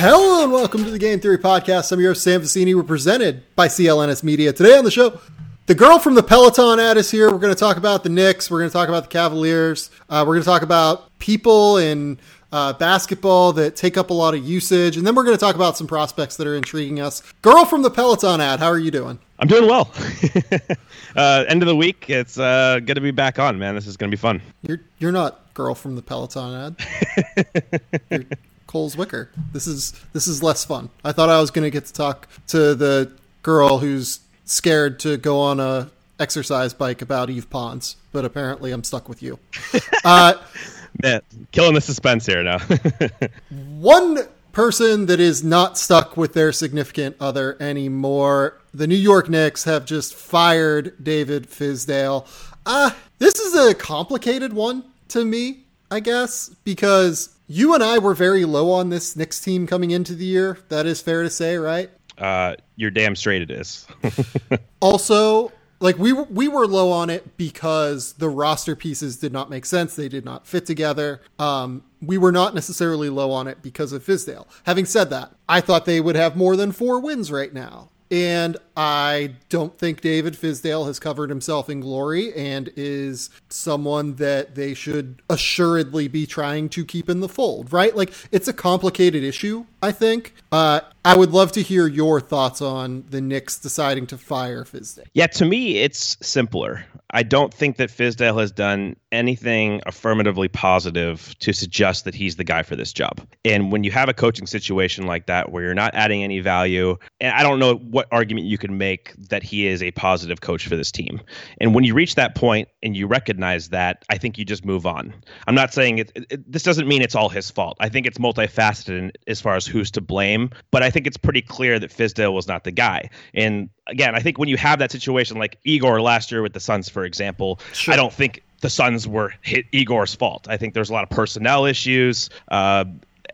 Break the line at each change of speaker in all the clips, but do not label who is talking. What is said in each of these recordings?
Hello and welcome to the Game Theory Podcast. I'm your host, Sam Vecenie. We're presented by CLNS Media. Today on the show, the girl from the Peloton ad is here. We're going to talk about the Knicks. We're going to talk about the Cavaliers. Uh, we're going to talk about people in uh, basketball that take up a lot of usage. And then we're going to talk about some prospects that are intriguing us. Girl from the Peloton ad, how are you doing?
I'm doing well. uh, end of the week. It's uh, good to be back on, man. This is going to be fun.
You're, you're not girl from the Peloton ad. Cole Zwicker. This is this is less fun. I thought I was going to get to talk to the girl who's scared to go on a exercise bike about Eve Pons, but apparently I'm stuck with you. Uh,
Man, killing the suspense here now.
one person that is not stuck with their significant other anymore. The New York Knicks have just fired David Fizdale. Uh, this is a complicated one to me, I guess, because you and I were very low on this Knicks team coming into the year. That is fair to say, right?
Uh, you're damn straight it is.
also, like we we were low on it because the roster pieces did not make sense. They did not fit together. Um, we were not necessarily low on it because of Fizdale. Having said that, I thought they would have more than four wins right now. And I don't think David Fizdale has covered himself in glory and is someone that they should assuredly be trying to keep in the fold, right? Like, it's a complicated issue, I think. Uh, I would love to hear your thoughts on the Knicks deciding to fire Fizdale.
Yeah, to me, it's simpler. I don't think that Fizdale has done anything affirmatively positive to suggest that he's the guy for this job. And when you have a coaching situation like that where you're not adding any value, and I don't know what argument you can make that he is a positive coach for this team. And when you reach that point and you recognize that, I think you just move on. I'm not saying it, it this doesn't mean it's all his fault. I think it's multifaceted as far as who's to blame, but I think it's pretty clear that Fizdale was not the guy. And again, I think when you have that situation like Igor last year with the Suns, for example, sure. I don't think the Suns were hit Igor's fault. I think there's a lot of personnel issues. Uh,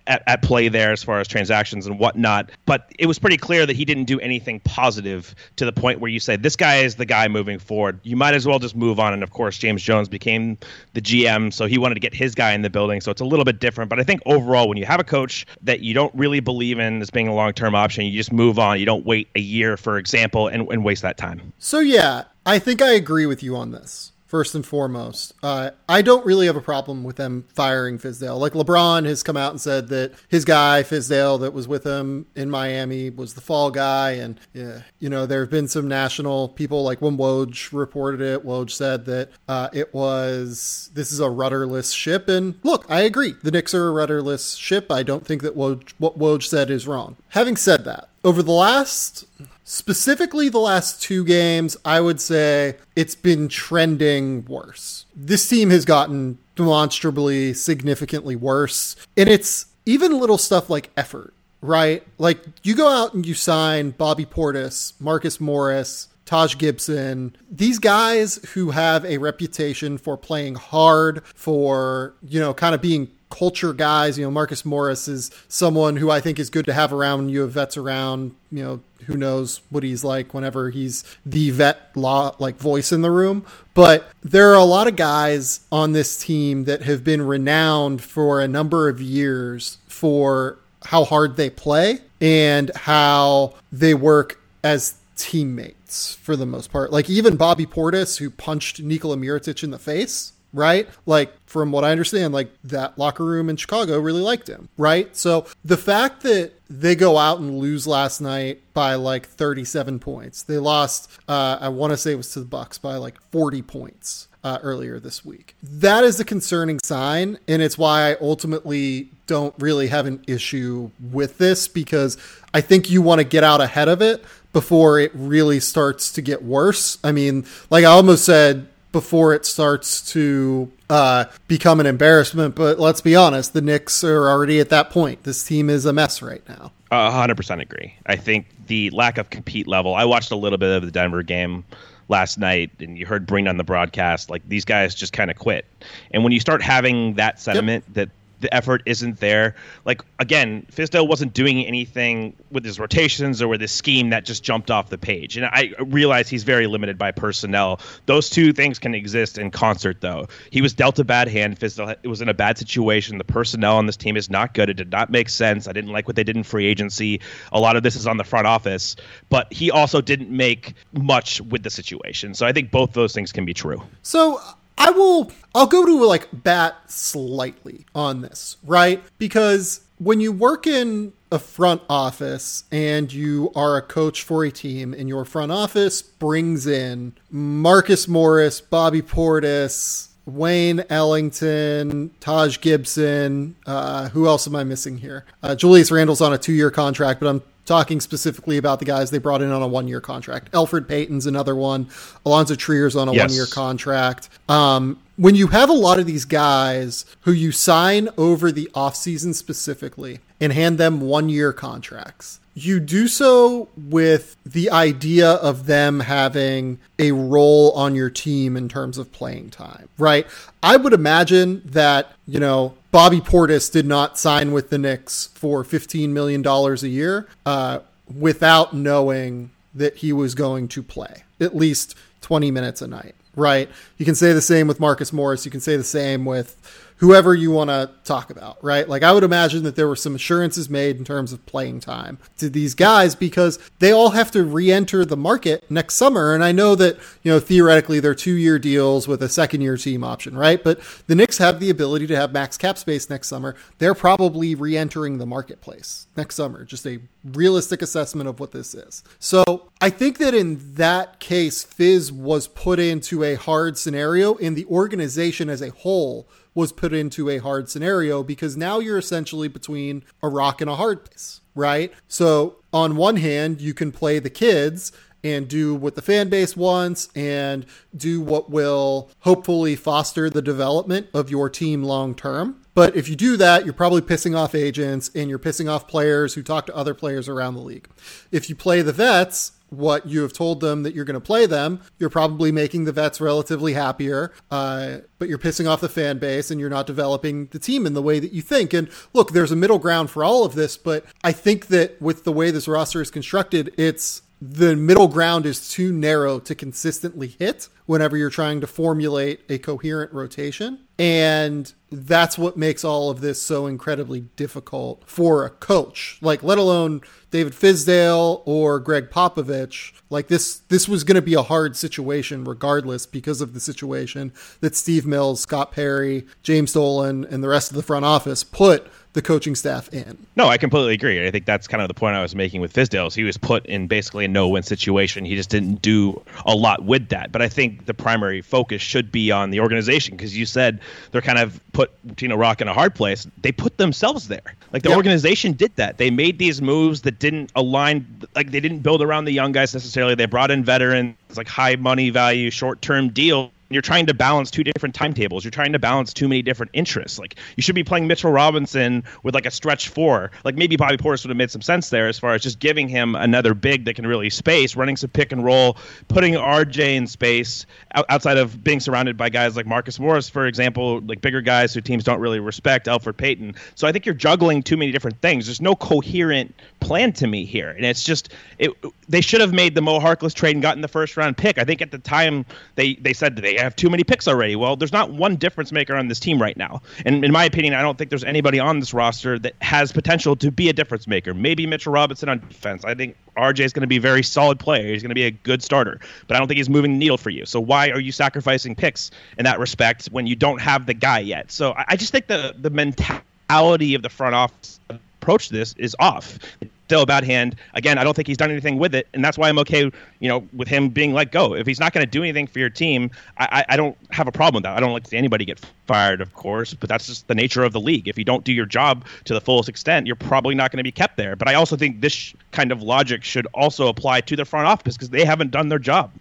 at, at, play there as far as transactions and whatnot. But it was pretty clear that he didn't do anything positive to the point where you say this guy is the guy moving forward. You might as well just move on. And of course, James Jones became the GM, so he wanted to get his guy in the building. So it's a little bit different. But I think overall, when you have a coach that you don't really believe in as being a long term option, you just move on. You don't wait a year, for example, and, and waste that time.
So yeah, I think I agree with you on this first and foremost. Uh, I don't really have a problem with them firing Fizdale. Like LeBron has come out and said that his guy Fizdale that was with him in Miami was the fall guy, and yeah, you know there have been some national people like when Woj reported it. Woj said that uh, it was this is a rudderless ship, and look, I agree. The Knicks are a rudderless ship. I don't think that Woj, what Woj said is wrong. Having said that, over the last Specifically, the last two games, I would say it's been trending worse. This team has gotten demonstrably significantly worse. And it's even little stuff like effort, right? Like you go out and you sign Bobby Portis, Marcus Morris, Taj Gibson, these guys who have a reputation for playing hard, for, you know, kind of being culture guys. You know, Marcus Morris is someone who I think is good to have around you have vets around. You know, who knows what he's like whenever he's the vet law like voice in the room. But there are a lot of guys on this team that have been renowned for a number of years for how hard they play and how they work as teammates for the most part. Like even Bobby Portis, who punched Nikola Mirotic in the face right? Like, from what I understand, like that locker room in Chicago really liked him, right? So the fact that they go out and lose last night by like 37 points, they lost, uh, I want to say it was to the Bucks by like 40 points. Uh, earlier this week. That is a concerning sign, and it's why I ultimately don't really have an issue with this because I think you want to get out ahead of it before it really starts to get worse. I mean, like I almost said before it starts to uh, become an embarrassment. But let's be honest, the Knicks are already at that point. This team is a mess right now.
hundred percent agree. I think the lack of compete level. I watched a little bit of the Denver game last night, and you heard Breen on the broadcast. Like these guys just kind of quit. And when you start having that sentiment yep. that the effort isn't there. Like again, Fizdale wasn't doing anything with his rotations or with his scheme that just jumped off the page. And I realize he's very limited by personnel. Those two things can exist in concert, though. He was dealt a bad hand. Fizdale was in a bad situation. The personnel on this team is not good. It did not make sense. I didn't like what they did in free agency. A lot of this is on the front office, but he also didn't make much with the situation. So I think both those things can be true.
So I will I'll go to like bat slightly on this, right? Because when you work in a front office and you are a coach for a team and your front office brings in Marcus Morris, Bobby Portis, Wayne Ellington, Taj Gibson, uh, who else am I missing here? Uh, Julius Randle's on a two year contract, but I'm talking specifically about the guys they brought in on a one year contract. Elfrid Payton's another one. Alonzo Trier's on a yes. one year contract. Um, when you have a lot of these guys who you sign over the offseason specifically and hand them one year contracts, you do so with the idea of them having a role on your team in terms of playing time, right? I would imagine that, you know, Bobby Portis did not sign with the Knicks for $15 million a year uh, without knowing that he was going to play at least 20 minutes a night, right? You can say the same with Marcus Morris. You can say the same with whoever you want to talk about, right? Like I would imagine that there were some assurances made in terms of playing time to these guys because they all have to re-enter the market next summer. And I know that, you know, theoretically they're two year deals with a second year team option, right? But the Knicks have the ability to have max cap space next summer. They're probably re-entering the marketplace next summer. Just a realistic assessment of what this is. So I think that in that case, Fizz was put into a hard scenario in the organization as a whole was put into a hard scenario because now you're essentially between a rock and a hard place, right? So, on one hand, you can play the kids and do what the fan base wants and do what will hopefully foster the development of your team long term. But if you do that, you're probably pissing off agents and you're pissing off players who talk to other players around the league. If you play the vets, what you have told them that you're going to play them, you're probably making the vets relatively happier, uh, but you're pissing off the fan base and you're not developing the team in the way that you think. And look, there's a middle ground for all of this, but I think that with the way this roster is constructed, it's the middle ground is too narrow to consistently hit whenever you're trying to formulate a coherent rotation. And that's what makes all of this so incredibly difficult for a coach, like let alone David Fizdale or Gregg Popovich. Like this, this was going to be a hard situation regardless because of the situation that Steve Mills, Scott Perry, James Dolan, and the rest of the front office put the coaching staff in.
No, I completely agree. I think that's kind of the point I was making with Fizdale. Is he was put in basically a no-win situation. He just didn't do a lot with that. But I think the primary focus should be on the organization because you said they're kind of put between a rock in a hard place. They put themselves there. Like the organization did that. They made these moves that didn't align. Like they didn't build around the young guys necessarily. They brought in veterans, like high money value, short-term deals you're trying to balance two different timetables. You're trying to balance too many different interests. Like you should be playing Mitchell Robinson with like a stretch four. Like maybe Bobby Portis would have made some sense there as far as just giving him another big that can really space, running some pick and roll, putting RJ in space outside of being surrounded by guys like Marcus Morris, for example, like bigger guys who teams don't really respect, Elfrid Payton. So I think you're juggling too many different things. There's no coherent plan to me here, and it's just it. They should have made the Mo Harkless trade and gotten the first round pick. I think at the time they they said they have too many picks already. Well, there's not one difference maker on this team right now. And in my opinion, I don't think there's anybody on this roster that has potential to be a difference maker. Maybe Mitchell Robinson on defense. I think RJ is going to be a very solid player. He's going to be a good starter, but I don't think he's moving the needle for you. So why are you sacrificing picks in that respect when you don't have the guy yet? So I just think the the mentality of the front office approach to this is off still a bad hand. Again, I don't think he's done anything with it, and that's why I'm okay, you know, with him being let go. If he's not going to do anything for your team, I, I, don't have a problem with that. I don't like to see anybody get fired, of course, but that's just the nature of the league. If you don't do your job to the fullest extent, you're probably not going to be kept there. But I also think this kind of logic should also apply to the front office because they haven't done their job.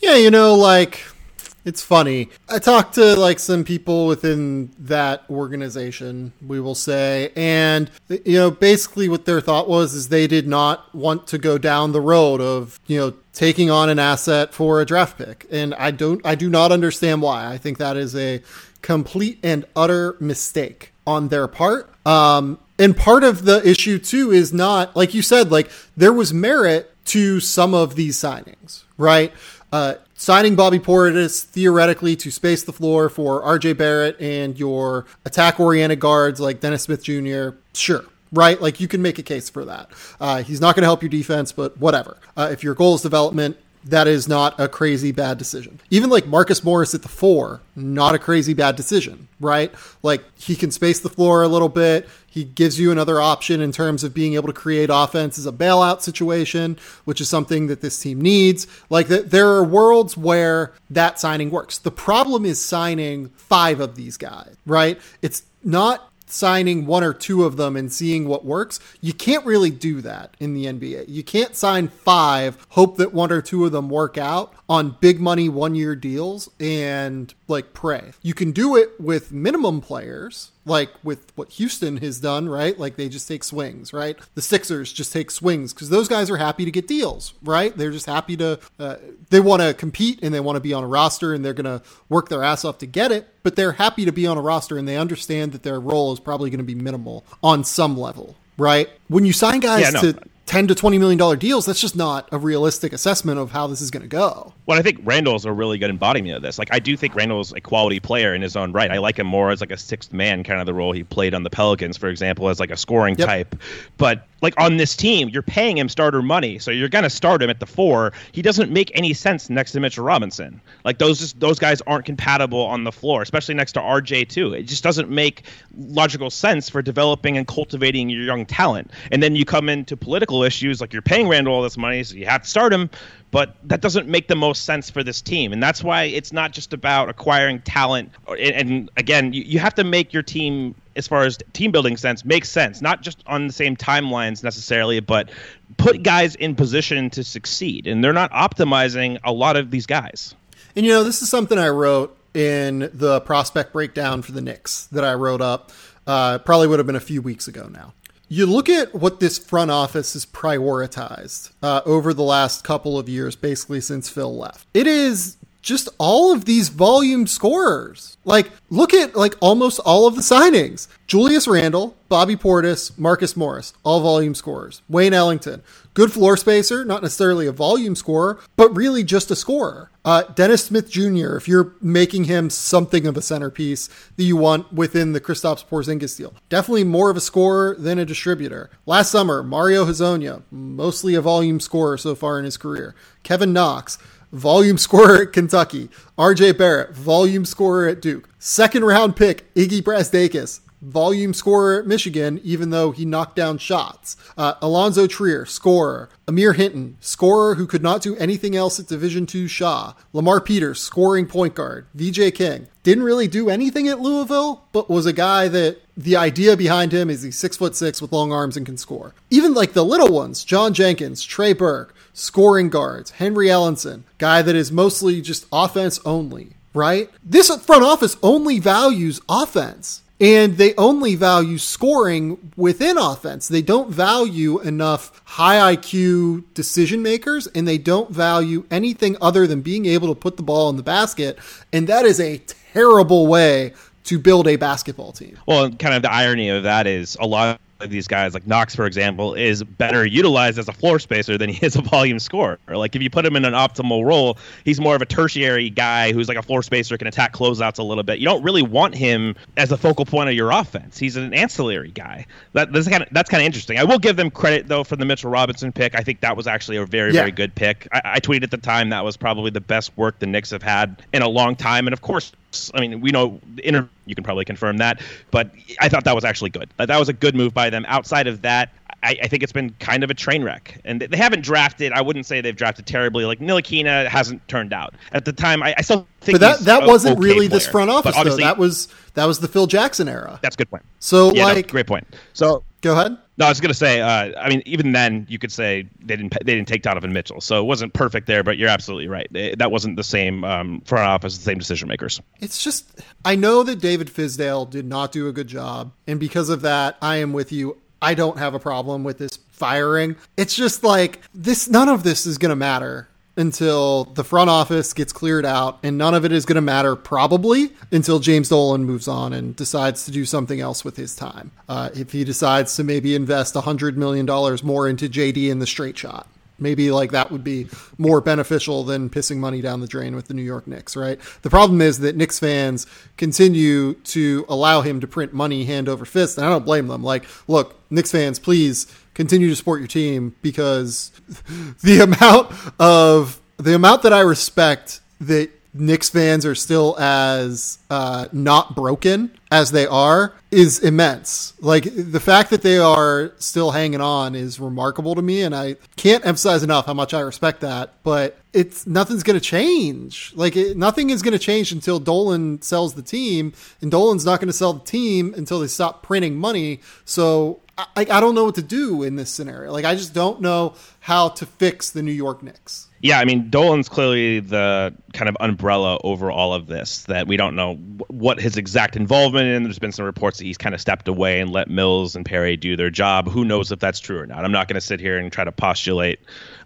Yeah, you know, like it's funny. I talked to like some people within that organization, we will say, and you know, basically what their thought was is they did not want to go down the road of, you know, taking on an asset for a draft pick. And I don't I do not understand why. I think that is a complete and utter mistake on their part. Um, and part of the issue too is not like you said, like there was merit to some of these signings, right? Uh, signing Bobby Portis theoretically to space the floor for RJ Barrett and your attack oriented guards like Dennis Smith Jr. Sure. Right? Like you can make a case for that. Uh, he's not going to help your defense, but whatever. Uh, if your goal is development, that is not a crazy bad decision. Even like Marcus Morris at the four, not a crazy bad decision, right? Like he can space the floor a little bit. He gives you another option in terms of being able to create offense as a bailout situation, which is something that this team needs. Like that, there are worlds where that signing works. The problem is signing five of these guys, right? It's not signing one or two of them and seeing what works. You can't really do that in the NBA. You can't sign five, hope that one or two of them work out on big money one year deals and like pray. You can do it with minimum players, like with what Houston has done, right? Like they just take swings, right? The Sixers just take swings because those guys are happy to get deals, right? They're just happy to, uh, they want to compete and they want to be on a roster and they're going to work their ass off to get it, but they're happy to be on a roster and they understand that their role is probably going to be minimal on some level, right? When you sign guys yeah, no. to 10 to 20 million dollar deals that's just not a realistic assessment of how this is going to go
well i think Randle's a really good embodiment of this like i do think Randle's a quality player in his own right i like him more as like a sixth man kind of the role he played on the pelicans for example as like a scoring yep. type but like on this team, you're paying him starter money, so you're gonna start him at the four. He doesn't make any sense next to Mitchell Robinson. Like those just, those guys aren't compatible on the floor, especially next to RJ too. It just doesn't make logical sense for developing and cultivating your young talent. And then you come into political issues like you're paying Randle all this money, so you have to start him but that doesn't make the most sense for this team. And that's why it's not just about acquiring talent. and, and again, you, you have to make your team, as far as team building sense, make sense, not just on the same timelines necessarily, but put guys in position to succeed. And they're not optimizing a lot of these guys.
And you know, this is something I wrote in the prospect breakdown for the Knicks that I wrote up. Uh, probably would have been a few weeks ago now you look at what this front office has prioritized uh, over the last couple of years, basically since Phil left. It is just all of these volume scorers. Like, look at like almost all of the signings. Julius Randle, Bobby Portis, Marcus Morris, all volume scorers. Wayne Ellington, good floor spacer, not necessarily a volume scorer, but really just a scorer. Uh, Dennis Smith Jr., if you're making him something of a centerpiece that you want within the Kristaps Porzingis deal, definitely more of a scorer than a distributor. Last summer, Mario Hezonja, mostly a volume scorer so far in his career. Kevin Knox, volume scorer at Kentucky. RJ Barrett, volume scorer at Duke. Second round pick, Iggy Brazdeikis, volume scorer at Michigan, even though he knocked down shots. Uh, Alonzo Trier, scorer. Amir Hinton, scorer who could not do anything else at Division II Shaw. Lamar Peters, scoring point guard. VJ King, didn't really do anything at Louisville, but was a guy that the idea behind him is he's six foot six with long arms and can score. Even like the little ones, John Jenkins, Trey Burke, scoring guards, Henry Ellenson, guy that is mostly just offense only, right? This front office only values offense and they only value scoring within offense. They don't value enough high IQ decision makers, and they don't value anything other than being able to put the ball in the basket. And that is a terrible way to build a basketball team.
Well, kind of the irony of that is a lot these guys, like Knox, for example, is better utilized as a floor spacer than he is a volume scorer. Like if you put him in an optimal role, he's more of a tertiary guy who's like a floor spacer, can attack closeouts a little bit. You don't really want him as the focal point of your offense. He's an ancillary guy. That that's kind of that's kind of interesting. I will give them credit though for the Mitchell Robinson pick. I think that was actually a very yeah. very good pick. I, I tweeted at the time that was probably the best work the Knicks have had in a long time, and of course I mean, we know the inter- you can probably confirm that, but I thought that was actually good. That was a good move by them. Outside of that, I, I, think it's been kind of a train wreck. And they haven't drafted. I wouldn't say they've drafted terribly. Like Ntilikina hasn't turned out at the time. I, I still think.
But that that wasn't okay really player. this front office though. That was that was the Phil Jackson era.
That's a good point.
So
yeah,
like,
no, great point. So
go ahead.
No, I was going to say. Uh, I mean, even then, you could say they didn't they didn't take Donovan Mitchell, so it wasn't perfect there. But you're absolutely right. that wasn't the same um, front office, the same decision makers.
It's just I know that David Fizdale did not do a good job, and because of that, I am with you. I don't have a problem with this firing. It's just like this. None of this is going to matter until the front office gets cleared out, and none of it is going to matter probably until James Dolan moves on and decides to do something else with his time. Uh, if he decides to maybe invest $100 million more into JD in the straight shot. Maybe like that would be more beneficial than pissing money down the drain with the New York Knicks, right? The problem is that Knicks fans continue to allow him to print money hand over fist, and I don't blame them. Like, look, Knicks fans, please continue to support your team because the amount of the amount that I respect that Knicks fans are still as uh, not broken as they are is immense. Like the fact that they are still hanging on is remarkable to me, and I can't emphasize enough how much I respect that. But it's nothing's going to change. Like it, nothing is going to change until Dolan sells the team, and Dolan's not going to sell the team until they stop printing money. So I, I don't know what to do in this scenario. Like I just don't know how to fix the New York Knicks.
Yeah, I mean, Dolan's clearly the kind of umbrella over all of this that we don't know what his exact involvement in. There's been some reports that he's kind of stepped away and let Mills and Perry do their job. Who knows if that's true or not? I'm not going to sit here and try to postulate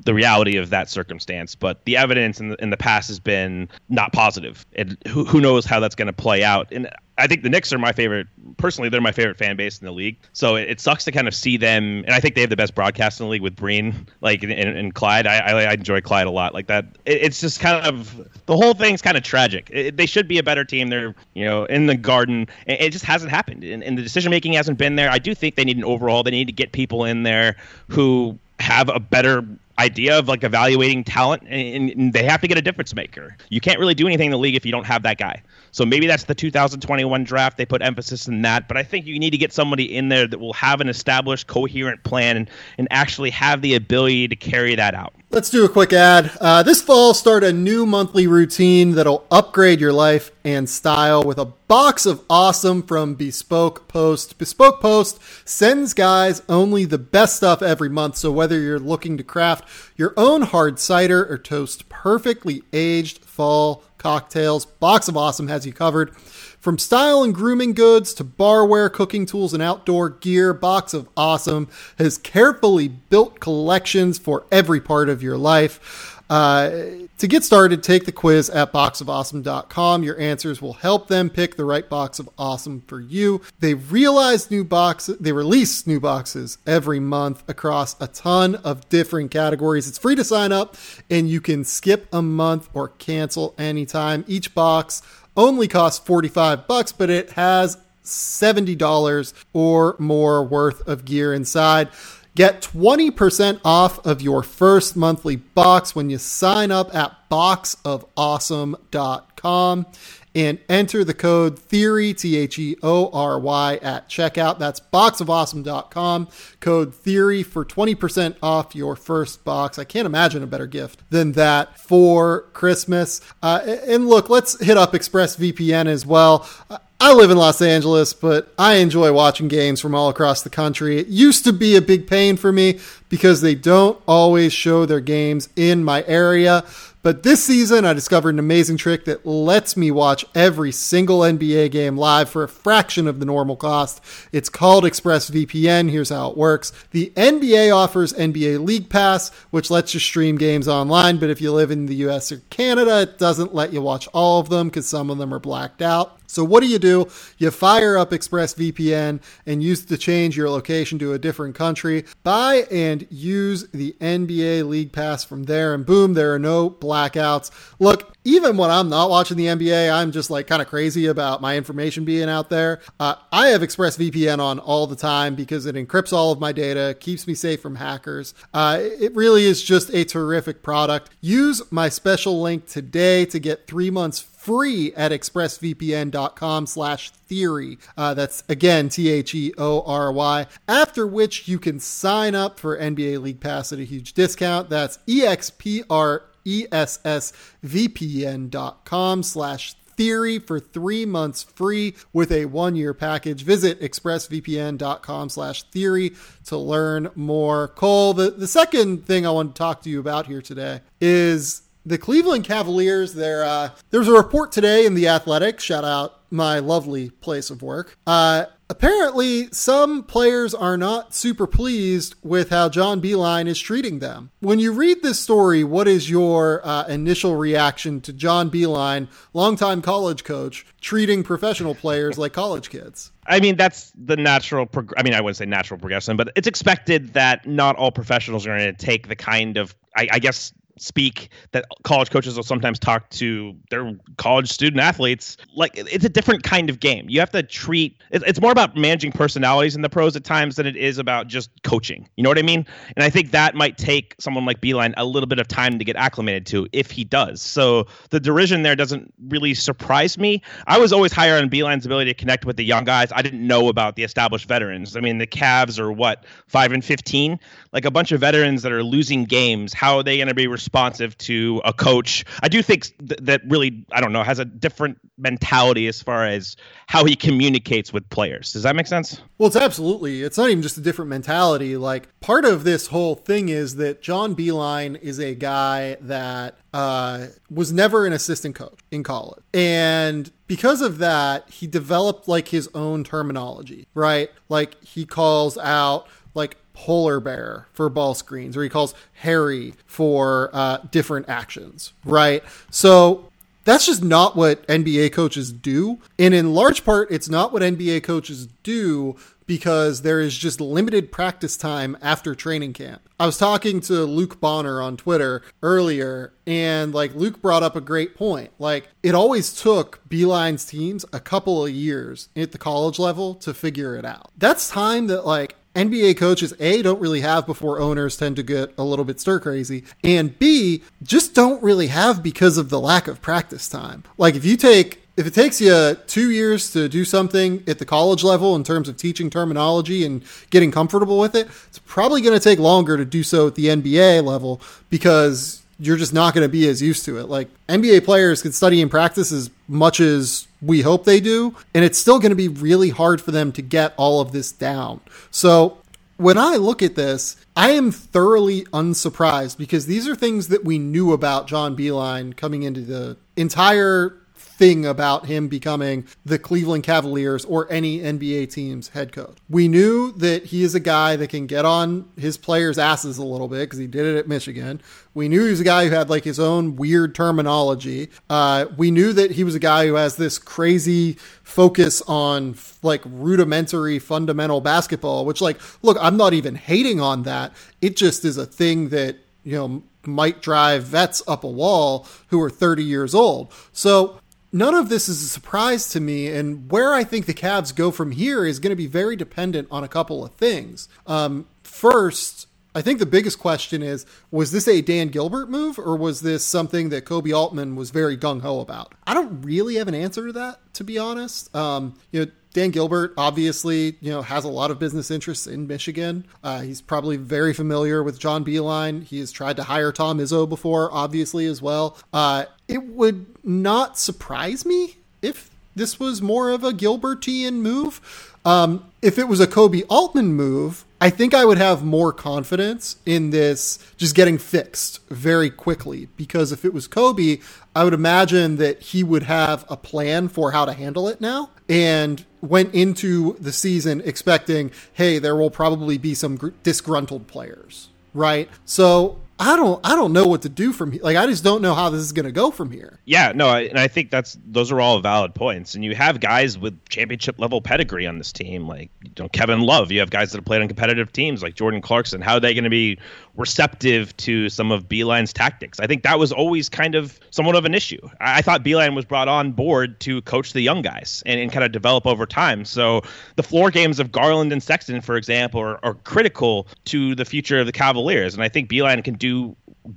the reality of that circumstance, but the evidence in the, in the past has been not positive. And who, who knows how that's going to play out? And I think the Knicks are my favorite. Personally, they're my favorite fan base in the league. So it, it sucks to kind of see them, and I think they have the best broadcast in the league with Breen, like and, and Clyde. I, I, I enjoy Clyde a lot. Like that, it, it's just kind of the whole thing's kind of tragic. It, they should be a better team. They're you know in the garden. It, just hasn't happened, and, and the decision making hasn't been there. I do think they need an overhaul. They need to get people in there who have a better idea of like evaluating talent and, and, they have to get a difference maker. You can't really do anything in the league if you don't have that guy. So maybe that's the 2021 draft. They put emphasis in that, but I think you need to get somebody in there that will have an established, coherent plan and, and actually have the ability to carry that out.
Let's do a quick ad. Uh, this fall, start a new monthly routine that'll upgrade your life and style with a box of awesome from Bespoke Post. Bespoke Post sends guys only the best stuff every month. So whether you're looking to craft your own hard cider or toast perfectly aged fall cocktails. Box of Awesome has you covered. From style and grooming goods to barware, cooking tools, and outdoor gear, Box of Awesome has carefully built collections for every part of your life. Uh, to get started, take the quiz at boxofawesome.com. Your answers will help them pick the right box of awesome for you. They realize new boxes, they release new boxes every month across a ton of different categories. It's free to sign up and you can skip a month or cancel anytime. Each box only costs 45 bucks, but it has $70 or more worth of gear inside. Get 20% off of your first monthly box when you sign up at boxofawesome.com and enter the code theory T H E O R Y at checkout. That's boxofawesome.com. Code theory for 20% off your first box. I can't imagine a better gift than that for Christmas. Uh, and look, let's hit up ExpressVPN as well. I live in Los Angeles, but I enjoy watching games from all across the country. It used to be a big pain for me because they don't always show their games in my area. But this season, I discovered an amazing trick that lets me watch every single NBA game live for a fraction of the normal cost. It's called ExpressVPN. Here's how it works the NBA offers NBA League Pass, which lets you stream games online, but if you live in the US or Canada, it doesn't let you watch all of them because some of them are blacked out. So what do you do? You fire up ExpressVPN and use to change your location to a different country. Buy and use the NBA League Pass from there, and boom, there are no blackouts. Look, even when I'm not watching the NBA, I'm just like kind of crazy about my information being out there. Uh, I have ExpressVPN on all the time because it encrypts all of my data, keeps me safe from hackers. Uh, it really is just a terrific product. Use my special link today to get three months free at expressvpn.com slash theory. Uh, that's again T-H-E-O-R-Y. After which you can sign up for NBA League Pass at a huge discount. That's E-X-P-R ESSVPN.com slash theory for three months free with a one-year package. Visit expressvpn.com slash theory to learn more. Cole, the, the second thing I want to talk to you about here today is the Cleveland Cavaliers, there, uh, there's a report today in The Athletic, shout out my lovely place of work, uh, apparently some players are not super pleased with how John Beilein is treating them. When you read this story, what is your uh, initial reaction to John Beilein, longtime college coach, treating professional players like college kids?
I mean, that's the natural. Prog- I mean, I wouldn't say natural progression, but it's expected that not all professionals are going to take the kind of, I, I guess, speak that college coaches will sometimes talk to their college student athletes. Like it's a different kind of game. You have to treat it's more about managing personalities in the pros at times than it is about just coaching. You know what i mean? And i think that might take someone like Beilein a little bit of time to get acclimated to if he does. So the derision there doesn't really surprise me. I was always higher on Beilein's ability to connect with the young guys. I didn't know about the established veterans. I mean the Cavs are what 5 and 15 like a bunch of veterans that are losing games how are they going to be responsive to a coach. I do think th- that really, I don't know, has a different mentality as far as how he communicates with players. Does that make sense?
Well, it's absolutely. It's not even just a different mentality. Like part of this whole thing is that John Beilein is a guy that uh, was never an assistant coach in college, and because of that, he developed like his own terminology, right? Like he calls out polar bear for ball screens, or he calls Harry for uh, different actions, right? So that's just not what NBA coaches do. And in large part, it's not what NBA coaches do because there is just limited practice time after training camp. I was talking to Luke Bonner on Twitter earlier, and like Luke brought up a great point. Like, it always took Beilein's teams a couple of years at the college level to figure it out. That's time that like NBA coaches A don't really have before owners tend to get a little bit stir crazy, and B just don't really have because of the lack of practice time. Like if you take if it takes you two years to do something at the college level in terms of teaching terminology and getting comfortable with it, it's probably going to take longer to do so at the NBA level because you're just not going to be as used to it. Like NBA players can study and practice as much as we hope they do, and it's still going to be really hard for them to get all of this down. So when I look at this, I am thoroughly unsurprised because these are things that we knew about John Beilein coming into the entire thing about him becoming the Cleveland Cavaliers or any NBA team's head coach. We knew that he is a guy that can get on his players' asses a little bit because he did it at Michigan. We knew he was a guy who had like his own weird terminology. Uh, we knew that he was a guy who has this crazy focus on like rudimentary fundamental basketball, which like, look, I'm not even hating on that. It just is a thing that, you know, might drive vets up a wall who are 30 years old. So none of this is a surprise to me. And where I think the Cavs go from here is going to be very dependent on a couple of things. Um, first, I think the biggest question is was this a Dan Gilbert move or was this something that Koby Altman was very gung ho about? I don't really have an answer to that, to be honest. Um, you know, Dan Gilbert obviously, you know, has a lot of business interests in Michigan. Uh, he's probably very familiar with John Beilein. He has tried to hire Tom Izzo before, obviously as well. Uh, it would not surprise me if this was more of a Gilbertian move. Um, if it was a Koby Altman move, I think I would have more confidence in this just getting fixed very quickly because if it was Kobe, I would imagine that he would have a plan for how to handle it now and went into the season expecting, hey, there will probably be some gr- disgruntled players, right? So I don't I don't know what to do from here. Like I just don't know how this is going to go from here.
Yeah, no, I, and I think that's those are all valid points. And you have guys with championship level pedigree on this team, like you know Kevin Love. You have guys that have played on competitive teams like Jordan Clarkson. How are they going to be receptive to some of Beilein's tactics? I think that was always kind of somewhat of an issue. I, I thought Beilein was brought on board to coach the young guys and, and kind of develop over time. So the floor games of Garland and Sexton, for example, are, are critical to the future of the Cavaliers. And I think Beilein can do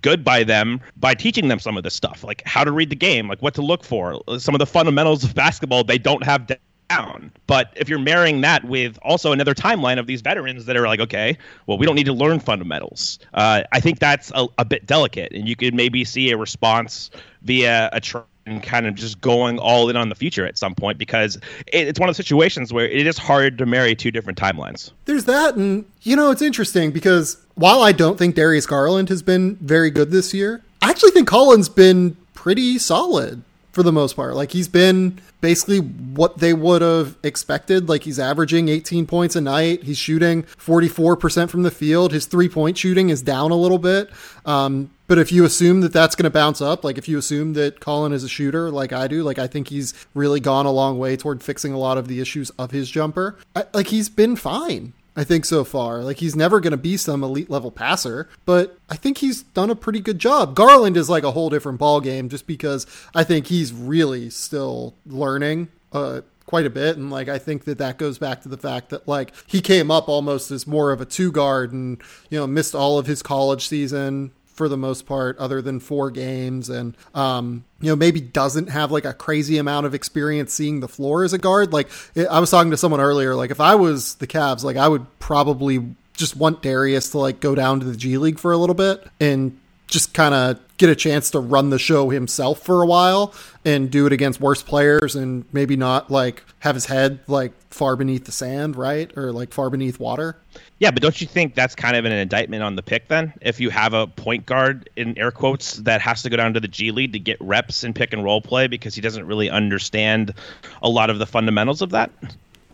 good by them by teaching them some of this stuff, like how to read the game, like what to look for, some of the fundamentals of basketball they don't have down. But if you're marrying that with also another timeline of these veterans that are like, okay, well, we don't need to learn fundamentals. Uh, I think that's a, a, bit delicate, and you could maybe see a response via a trend kind of just going all in on the future at some point because it, it's one of the situations where it is hard to marry two different timelines.
There's that, and you know, it's interesting because while I don't think Darius Garland has been very good this year, I actually think Collins been pretty solid for the most part. Like he's been basically what they would have expected. Like he's averaging 18 points a night. He's shooting 44% from the field. His three point shooting is down a little bit. Um, but if you assume that that's going to bounce up, like if you assume that Collin is a shooter, like I do, like I think he's really gone a long way toward fixing a lot of the issues of his jumper. I, like he's been fine. I think so far. Like he's never going to be some elite level passer, but I think he's done a pretty good job. Garland is like a whole different ball game just because I think he's really still learning uh, quite a bit and like I think that that goes back to the fact that like he came up almost as more of a two guard and you know missed all of his college season for the most part, other than four games, and um, you know maybe doesn't have like a crazy amount of experience seeing the floor as a guard. Like I was talking to someone earlier, like if I was the Cavs, like I would probably just want Darius to like go down to the G League for a little bit and just kind of get a chance to run the show himself for a while and do it against worse players and maybe not like have his head like far beneath the sand, right? Or like far beneath water.
Yeah, but don't you think that's kind of an indictment on the pick then? If you have a point guard in air quotes that has to go down to the G League to get reps in pick and roll play because he doesn't really understand a lot of the fundamentals of that?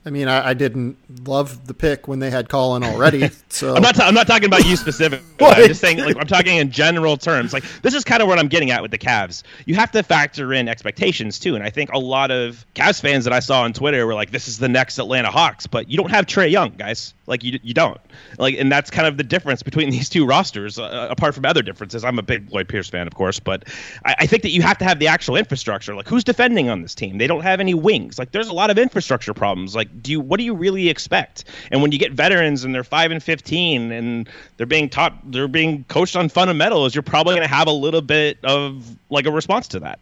I mean, I, I, didn't love the pick when they had Collin already. So
I'm not. Ta- I'm not talking about you specifically. I'm just saying, like, I'm talking in general terms. Like, this is kind of what I'm getting at with the Cavs. You have to factor in expectations too, and I think a lot of Cavs fans that I saw on Twitter were like, "This is the next Atlanta Hawks," but you don't have Trae Young, guys. Like, you you don't. Like, and that's kind of the difference between these two rosters. Uh, apart from other differences, I'm a big Lloyd Pierce fan, of course, but I, I think that you have to have the actual infrastructure. Like, who's defending on this team? They don't have any wings. Like, there's a lot of infrastructure problems. Like, do you what do you really expect? And when you get veterans and they're five and fifteen and they're being taught, they're being coached on fundamentals, you're probably going to have a little bit of like a response to that.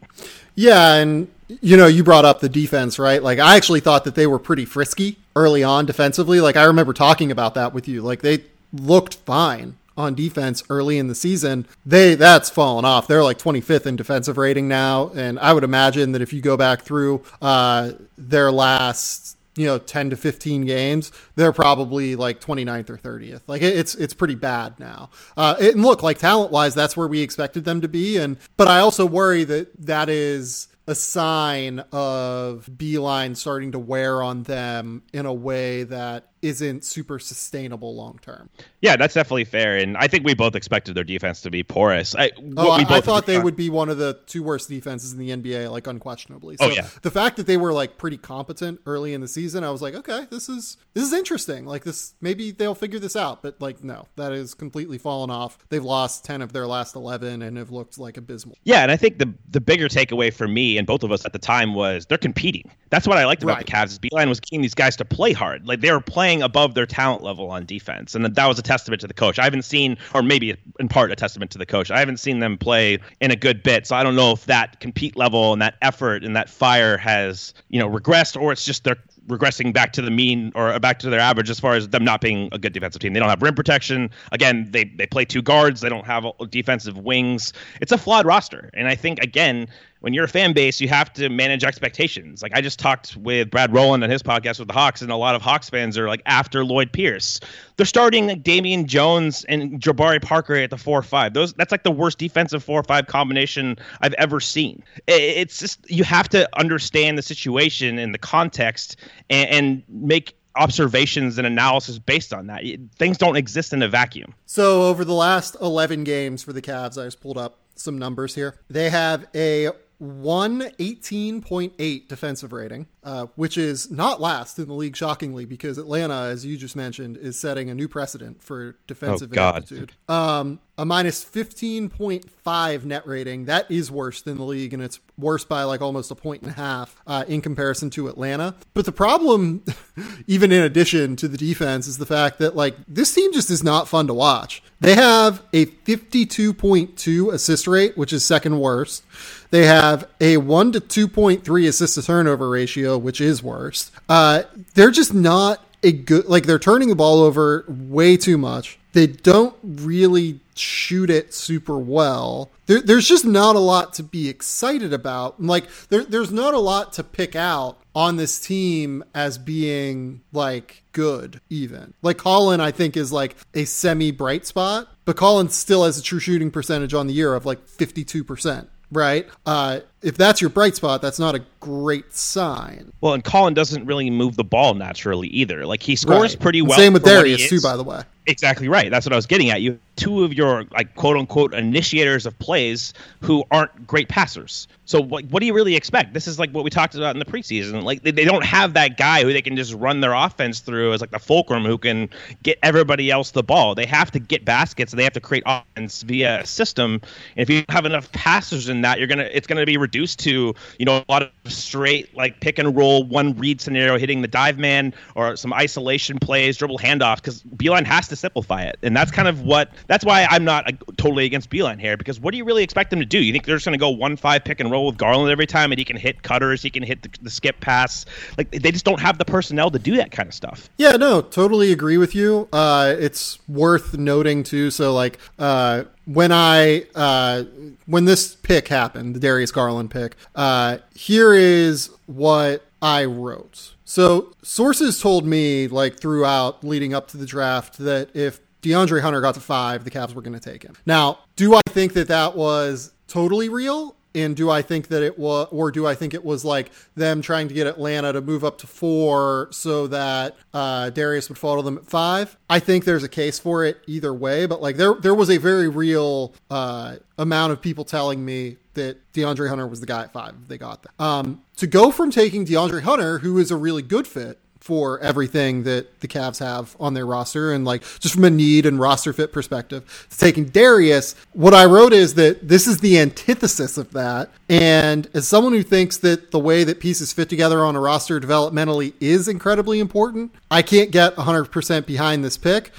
Yeah, and you know, you brought up the defense, right? Like I actually thought that they were pretty frisky early on defensively. Like I remember talking about that with you. Like they looked fine on defense early in the season, they that's fallen off. They're like 25th in defensive rating now, and I would imagine that if you go back through uh, their last you know 10 to 15 games they're probably like 29th or 30th like it's it's pretty bad now uh, and look like talent wise that's where we expected them to be and but i also worry that that is a sign of Beilein starting to wear on them in a way that isn't super sustainable long term.
Yeah, that's definitely fair, and I think we both expected their defense to be porous. I,
oh, I, I thought they would be one of the two worst defenses in the NBA, like unquestionably. Oh, so oh, yeah. the fact that they were like pretty competent early in the season, I was like, okay, this is this is interesting. Like this, maybe they'll figure this out. But like, no, that is completely fallen off. They've lost ten of their last eleven and have looked like abysmal.
Yeah, and I think the the bigger takeaway for me and both of us at the time was they're competing. That's what I liked about right. the Cavs. Is Beilein was getting these guys to play hard. Like they were playing playing above their talent level on defense, and that was a testament to the coach. I haven't seen, or maybe in part a testament to the coach. I haven't seen them play in a good bit, so I don't know if that compete level and that effort and that fire has you know regressed, or it's just they're regressing back to the mean or back to their average as far as them not being a good defensive team. They don't have rim protection. Again, they they play two guards. They don't have defensive wings. It's a flawed roster, and I think again when you're a fan base, you have to manage expectations. Like I just talked with Brad Rowland on his podcast with the Hawks, and a lot of Hawks fans are like after Lloyd Pierce. They're starting like Damian Jones and Jabari Parker at the four five. Those that's like the worst defensive four or five combination I've ever seen. It's just you have to understand the situation and the context and, and make observations and analysis based on that. Things don't exist in a vacuum.
So over the last 11 games for the Cavs, I just pulled up some numbers here. They have a 118.8 defensive rating, uh, which is not last in the league, shockingly, because Atlanta, as you just mentioned, is setting a new precedent for defensive oh, aptitude. Um, a minus 15.5 net rating. That is worse than the league, and it's worse by like almost a point and a half uh, in comparison to Atlanta. But the problem, even in addition to the defense, is the fact that like this team just is not fun to watch. They have a 52.2 assist rate, which is second worst. They have a 1 to 2.3 assist to turnover ratio, which is worst. Uh, they're just not a good, like, they're turning the ball over way too much. They don't really shoot it super well. There, there's just not a lot to be excited about. Like, there, there's not a lot to pick out on this team as being like good, even. Like, Collin I think, is like a semi bright spot, but Collin still has a true shooting percentage on the year of like 52% right? Uh, if that's your bright spot, that's not a great sign.
Well, and Collin doesn't really move the ball naturally either. Like he scores
Right.
pretty well.
Same with Darius too, by the way.
Exactly right. That's what I was getting at. You have two of your like quote unquote initiators of plays who aren't great passers. So what what do you really expect? This is like what we talked about in the preseason. Like they, they don't have that guy who they can just run their offense through as like the fulcrum who can get everybody else the ball. They have to get baskets and they have to create offense via a system. And if you have enough passers in that, you're gonna it's gonna be reduced to you know a lot of straight like pick and roll one read scenario hitting the dive man or some isolation plays, dribble handoff. because Beilein has to simplify it, and that's kind of what that's why I'm not totally against Beilein here because what do you really expect them to do? You think they're just going to go one five pick and roll with Garland every time, and he can hit cutters, he can hit the, the skip pass? Like they just don't have the personnel to do that kind of stuff.
Yeah, no, totally agree with you. Uh, it's worth noting too. So, like, uh, when I uh, when this pick happened, the Darius Garland pick, uh, here is what I wrote. So, sources told me like throughout leading up to the draft that if DeAndre Hunter got to five, the Cavs were going to take him. Now, do I think that that was totally real? And do I think that it was, or do I think it was like them trying to get Atlanta to move up to four so that uh, Darius would fall to them at five? I think there's a case for it either way, but like there, there was a very real uh, amount of people telling me that DeAndre Hunter was the guy at five. They got that. Um, to go from taking DeAndre Hunter, who is a really good fit for everything that the Cavs have on their roster and like just from a need and roster fit perspective. Taking Darius, what I wrote is that this is the antithesis of that. And as someone who thinks that the way that pieces fit together on a roster developmentally is incredibly important, I can't get 100% behind this pick.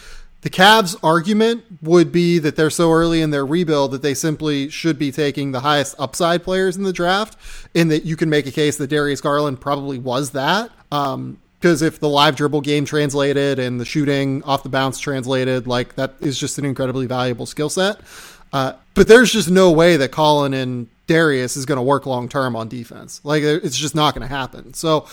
The Cavs' argument would be that they're so early in their rebuild that they simply should be taking the highest upside players in the draft, and that you can make a case that Darius Garland probably was that. Um, because if the live dribble game translated and the shooting off the bounce translated, like that is just an incredibly valuable skill set. Uh, but there's just no way that Collin and Darius is going to work long term on defense. Like it's just not going to happen. So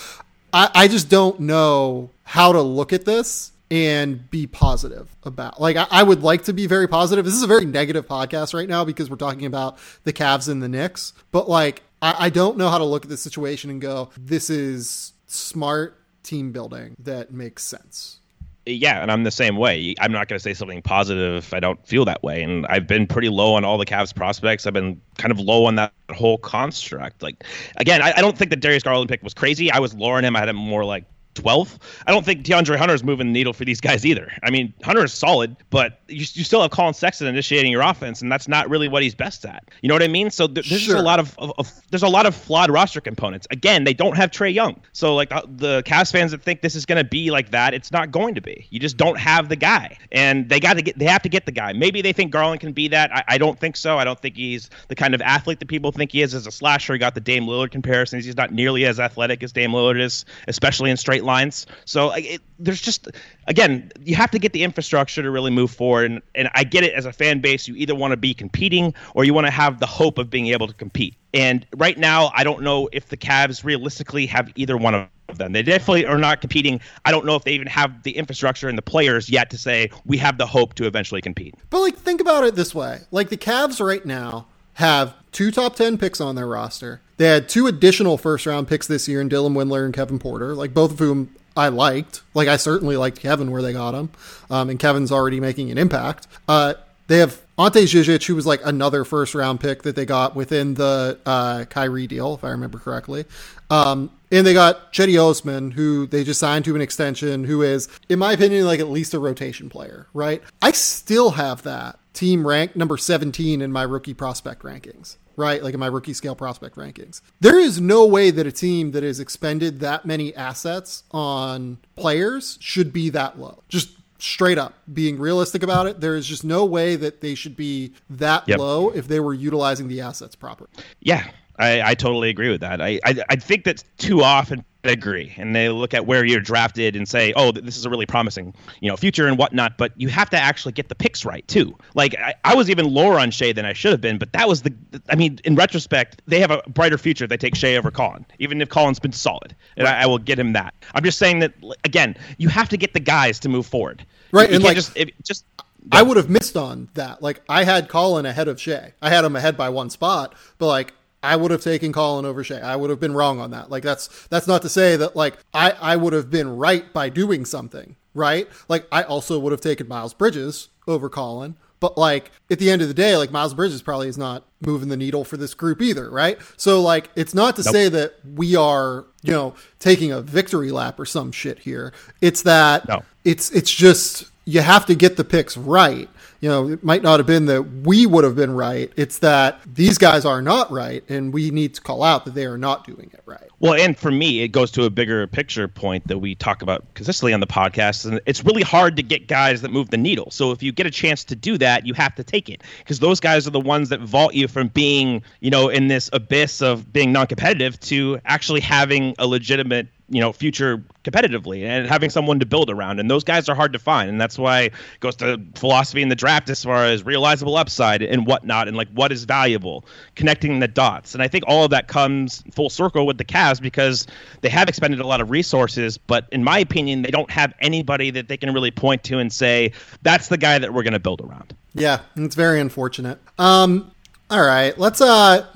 I, I just don't know how to look at this and be positive about like I, I would like to be very positive this is a very negative podcast right now because we're talking about the Cavs and the Knicks but like I, I don't know how to look at this situation and go this is smart team building that makes sense
yeah, and I'm the same way. I'm not going to say something positive if I don't feel that way. And I've been pretty low on all the Cavs prospects. I've been kind of low on that whole construct. Like, again, I, I don't think the Darius Garland pick was crazy. I was lower on him. I had him more like 12th. I don't think DeAndre Hunter is moving the needle for these guys either. I mean, Hunter is solid, but you, you still have Collin Sexton initiating your offense, and that's not really what he's best at. You know what I mean? So th- there's
Sure.
a lot of, of, of there's a lot of flawed roster components. Again, they don't have Trae Young, so like the, the Cavs fans that think this is going to be like that, it's not going to be. You just don't have the guy, and they got to get they have to get the guy. Maybe they think Garland can be that. I, I don't think so. I don't think he's the kind of athlete that people think he is as a slasher. He got the Dame Lillard comparisons. He's not nearly as athletic as Dame Lillard is, especially in straight lines. So it, there's just again, you have to get the infrastructure to really move forward. And and I get it as a fan base, you either want to be competing or you want to have the hope of being able to compete. And right now, I don't know if the Cavs realistically have either one of them. They definitely are not competing. I don't know if they even have the infrastructure and the players yet to say we have the hope to eventually compete.
But like, think about it this way: like the Cavs right now have two top ten picks on their roster. They had two additional first round picks this year in Dylan Windler and Kevin Porter, like both of whom I liked. Like I certainly liked Kevin where they got him, um, and Kevin's already making an impact. Uh, they have Ante Zizic, who was like another first round pick that they got within the uh, Kyrie deal, if I remember correctly. Um, and they got Cedi Osman, who they just signed to an extension, who is, in my opinion, like at least a rotation player, right? I still have that team ranked number 17 in my rookie prospect rankings, right? Like in my rookie scale prospect rankings. There is no way that a team that has expended that many assets on players should be that low. Just straight up being realistic about it there is just no way that they should be that
Yep.
low if they were utilizing the assets properly
Yeah, I, I totally agree with that. I, I I think that too often I agree, and they look at where you're drafted and say, "Oh, this is a really promising, you know, future and whatnot." But you have to actually get the picks right too. Like I, I was even lower on Shai than I should have been, but that was the. I mean, in retrospect, they have a brighter future if they take Shai over Collin, even if Collin's been solid, and I, I will get him that. I'm just saying that again, you have to get the guys to move forward.
Right,
You,
and like-
just if, just.
I would have missed on that. Like I had Collin ahead of Shai. I had him ahead by one spot, but like I would have taken Collin over Shai. I would have been wrong on that. Like that's that's not to say that like I I would have been right by doing something, right? Like I also would have taken Miles Bridges over Collin. But like at the end of the day, like Miles Bridges probably is not moving the needle for this group either, right? So like it's not to nope. say that we are, you know, taking a victory lap or some shit here. It's that no. it's it's just you have to get the picks right you know, it might not have been that we would have been right. It's that these guys are not right, and we need to call out that they are not doing it right.
Well, and for me, it goes to a bigger picture point that we talk about consistently on the podcast, and it's really hard to get guys that move the needle. So if you get a chance to do that, you have to take it because those guys are the ones that vault you from being, you know, in this abyss of being non-competitive to actually having a legitimate you know future competitively and having someone to build around. And those guys are hard to find. And that's why it goes to philosophy in the draft as far as realizable upside and whatnot and like what is valuable connecting the dots. And i think all of that comes full circle with the Cavs because they have expended a lot of resources but in my opinion they don't have anybody that they can really point to and say that's the guy that we're going to build around.
Yeah it's very unfortunate. Um all right let's uh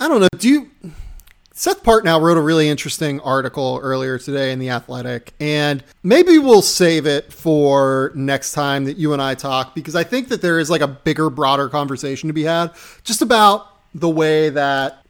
i don't know do you Seth Partnow wrote a really interesting article earlier today in The Athletic, and maybe we'll save it for next time that you and I talk because I think that there is like a bigger, broader conversation to be had just about the way that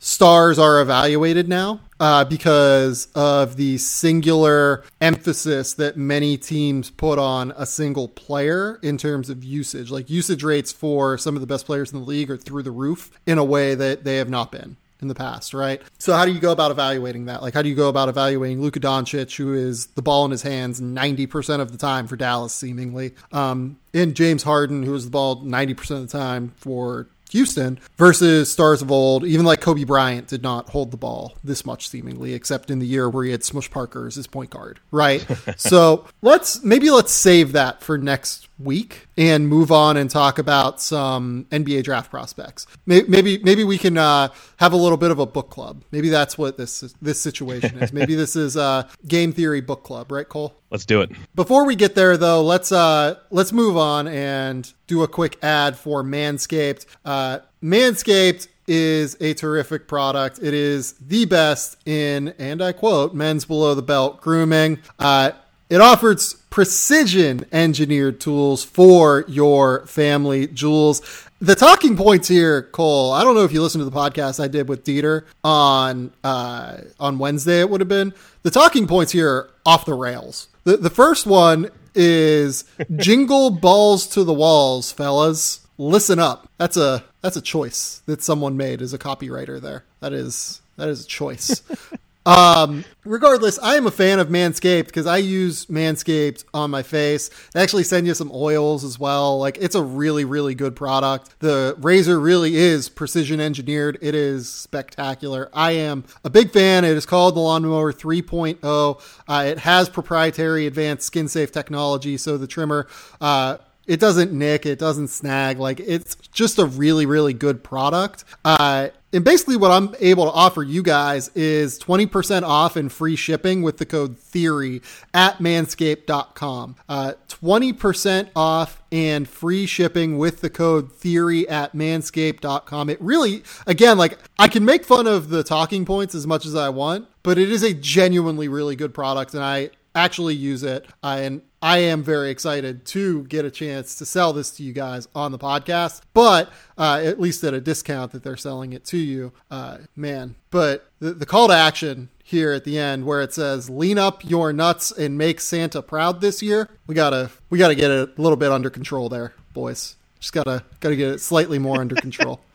stars are evaluated now uh, because of the singular emphasis that many teams put on a single player in terms of usage. Like usage rates for some of the best players in the league are through the roof in a way that they have not been in the past, right? So how do you go about evaluating that? Like how do you go about evaluating Luka Doncic, who is the ball in his hands 90% of the time for Dallas, seemingly, um, and James Harden, who is the ball 90% of the time for Houston versus stars of old. Even like Kobe Bryant did not hold the ball this much seemingly, except in the year where he had Smush Parker as his point guard, right? so let's maybe let's save that for next week and move on and talk about some NBA draft prospects. Maybe maybe we can uh, have a little bit of a book club. Maybe that's what this this situation is. Maybe this is a game theory book club, right, Cole?
Let's do it.
Before we get there, though, let's uh, let's move on and do a quick ad for Manscaped. Uh, Manscaped is a terrific product. It is the best in, and I quote, men's below the belt grooming. Uh, it offers precision engineered tools for your family jewels. The talking points here, Cole. I don't know if you listened to the podcast I did with Dieter on uh, on Wednesday. It would have been the talking points here are off the rails. The the first one is jingle balls to the walls, fellas. Listen up. That's a that's a choice that someone made as a copywriter. There, that is that is a choice. Um, regardless, I am a fan of Manscaped because I use Manscaped on my face. They actually send you some oils as well. Like it's a really, really good product. The razor really is precision engineered. It is spectacular. I am a big fan. It is called the Lawnmower 3.0. Uh, it has proprietary advanced skin safe technology, so the trimmer. Uh, it doesn't nick, it doesn't snag. Like it's just a really, really good product. Uh, and basically, what I'm able to offer you guys is 20% off and free shipping with the code THEORY at manscaped.com. Uh, 20% off and free shipping with the code theory at manscaped.com. It really, again, like I can make fun of the talking points as much as I want, but it is a genuinely really good product. And I, actually use it. Uh, and I am very excited to get a chance to sell this to you guys on the podcast, but uh, at least at a discount that they're selling it to you. Uh, man, but the, the call to action here at the end where it says lean up your nuts and make Santa proud this year. We gotta we gotta get it a little bit under control there, boys. Just gotta gotta get it slightly more under control.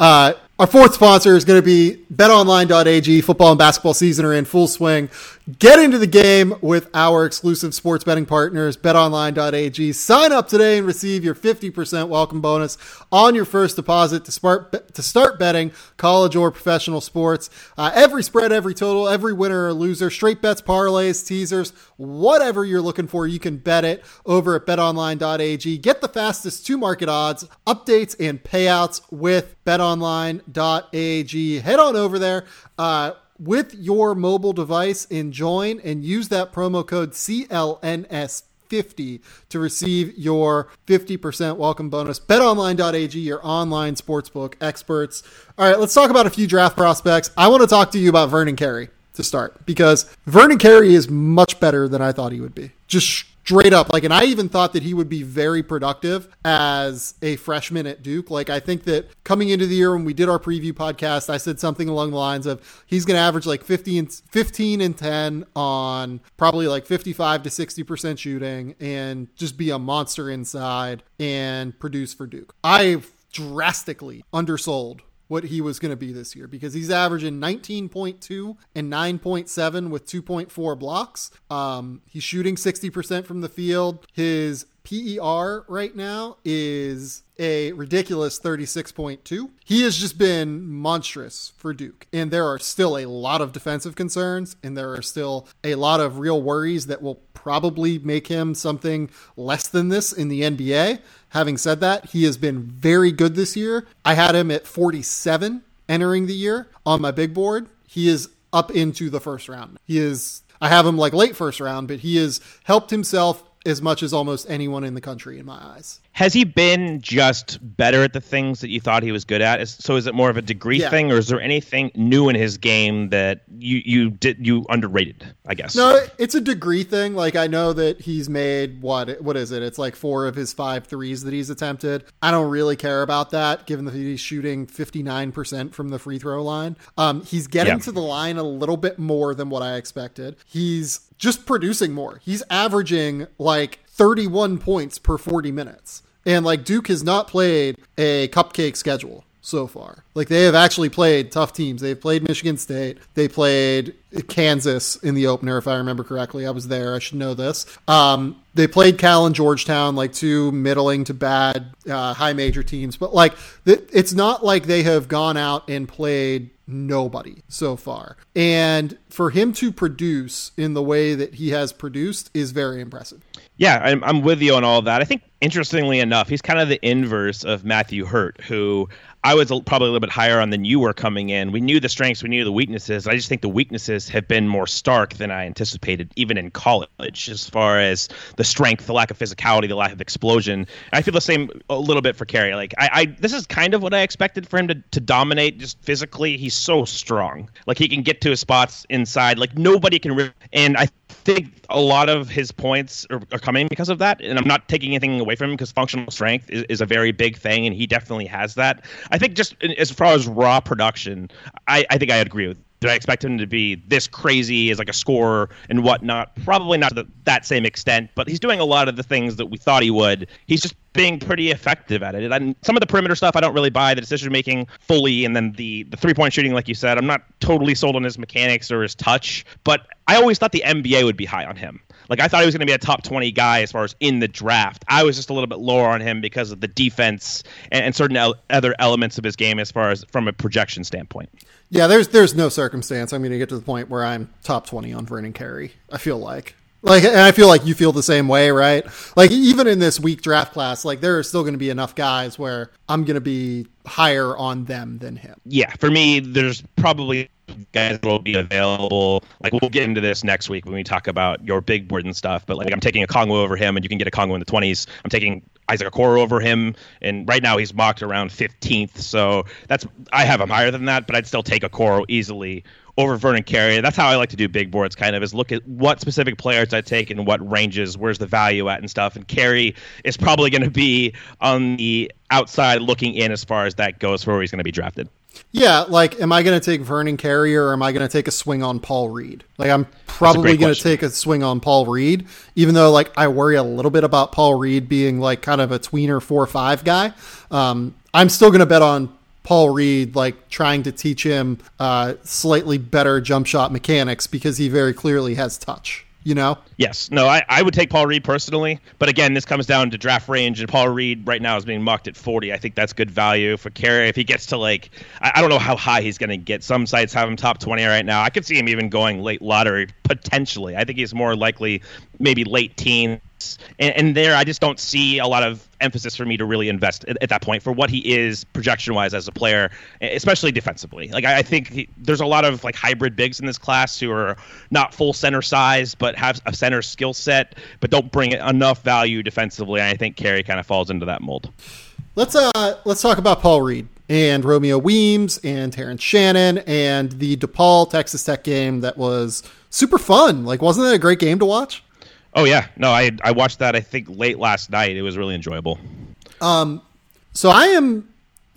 Uh, our fourth sponsor is going to be betonline.ag. Football and basketball season are in full swing. Get into the game with our exclusive sports betting partners, betonline.ag. Sign up today and receive your 50% welcome bonus on your first deposit to start, to start betting college or professional sports. Uh, every spread, every total, every winner or loser, straight bets, parlays, teasers, whatever you're looking for, you can bet it over at betonline.ag. Get the fastest to market odds, updates, and payouts with betonline.ag. Head on over there. Uh, with your mobile device and join and use that promo code CLNS 50 to receive your 50% welcome bonus. BetOnline.ag, your online sportsbook experts. All right, let's talk about a few draft prospects. I want to talk to you about Vernon Carey to start because Vernon Carey is much better than I thought he would be. Just straight up like and i even thought that he would be very productive as a freshman at duke. Like i think that coming into the year when we did our preview podcast i said something along the lines of he's going to average like 15 15 and 10 on probably like 55 to 60% shooting and just be a monster inside and produce for duke. I drastically undersold what he was going to be this year because he's averaging 19.2 and 9.7 with 2.4 blocks. Um, he's shooting 60% from the field. His PER right now is a ridiculous 36.2. He has just been monstrous for Duke. And there are still a lot of defensive concerns, and there are still a lot of real worries that will probably make him something less than this in the NBA. Having said that, he has been very good this year. I had him at 47 entering the year on my big board. He is up into the first round. He is I have him like late first round, but he has helped himself as much as almost anyone in the country in my eyes.
Has he been just better at the things that you thought he was good at? So is it more of a degree yeah. thing, or is there anything new in his game that you you did you underrated? I guess.
No, it's a degree thing. Like I know that he's made what what is it? It's like four of his five threes that he's attempted. I don't really care about that, given that he's shooting fifty nine percent from the free throw line. Um, he's getting yeah. to the line a little bit more than what I expected. He's just producing more. He's averaging like 31 points per 40 minutes. And like Duke has not played a cupcake schedule so far. Like they have actually played tough teams. They've played Michigan State. They played Kansas in the opener, if I remember correctly. I was there. I should know this. Um, they played Cal and Georgetown, like two middling to bad uh, high major teams. But like it's not like they have gone out and played nobody so far. And for him to produce in the way that he has produced is very impressive.
Yeah, I'm, I'm with you on all that. I think, interestingly enough, he's kind of the inverse of Matthew Hurt, who I was probably a little bit higher on than you were coming in. We knew the strengths, we knew the weaknesses. I just think the weaknesses have been more stark than I anticipated, even in college, as far as the strength, the lack of physicality, the lack of explosion. I feel the same a little bit for Carey. Like I, I this is kind of what I expected for him to, to dominate just physically. He's so strong. Like he can get to his spots inside. Like nobody can. Really, and I think a lot of his points are, are, coming because of that. And I'm not taking anything away from him because functional strength is, is, a very big thing, and he definitely has that. I think just as far as raw production, I, I think I agree with. Did I expect him to be this crazy as like a scorer and whatnot? Probably not to that same extent, but he's doing a lot of the things that we thought he would. He's just being pretty effective at it. And some of the perimeter stuff I don't really buy the decision making fully, and then the the three point shooting, like you said, I'm not totally sold on his mechanics or his touch. But I always thought the NBA would be high on him. Like I thought he was going to be a top 20 guy as far as in the draft. I was just a little bit lower on him because of the defense and, and certain el- other elements of his game as far as from a projection standpoint.
Yeah, there's there's no circumstance I'm going to get to the point where I'm top 20 on Vernon Carey. I feel like like, and I feel like you feel the same way, right? Like, even in this weak draft class, like there are still going to be enough guys where I'm going to be higher on them than him.
Yeah, for me, there's probably guys that will be available. Like we'll get into this next week when we talk about your big board and stuff. But like I'm taking Okongwu over him, and you can get Okongwu in the 20s. I'm taking Isaac Okoro over him, and right now he's mocked around 15th. So that's I have him higher than that, but I'd still take Okoro easily over Vernon Carey. That's how I like to do big boards, kind of, is look at what specific players I take and what ranges, where's the value at and stuff. And Carey is probably going to be on the outside looking in as far as that goes for where he's going to be drafted.
Yeah, like, am I going to take Vernon Carey or am I going to take a swing on Paul Reed? Like, I'm probably going to take a swing on Paul Reed, even though, like, I worry a little bit about Paul Reed being, like, kind of a tweener 4 5 guy. Um, I'm still going to bet on Paul Reed, like, trying to teach him uh, slightly better jump shot mechanics because he very clearly has touch you know?
Yes. No, I, I would take Paul Reed personally. But again, this comes down to draft range, and Paul Reed right now is being mocked at 40. I think that's good value for Carey. If he gets to like, I, I don't know how high he's going to get. Some sites have him top 20 right now. I could see him even going late lottery potentially. I think he's more likely maybe late teens And, and, there, I just don't see a lot of emphasis for me to really invest at, at that point for what he is projection wise as a player, especially defensively. Like I, I think he, there's a lot of like hybrid bigs in this class who are not full center size but have a center skill set, but don't bring enough value defensively. And I think Carey kind of falls into that mold.
Let's uh let's talk about Paul Reed and Romeo Weems and Terrence Shannon and the DePaul Texas Tech game that was super fun. Like, wasn't that a great game to watch?
Oh yeah, no, I I watched that I think late last night. It was really enjoyable.
Um, so I am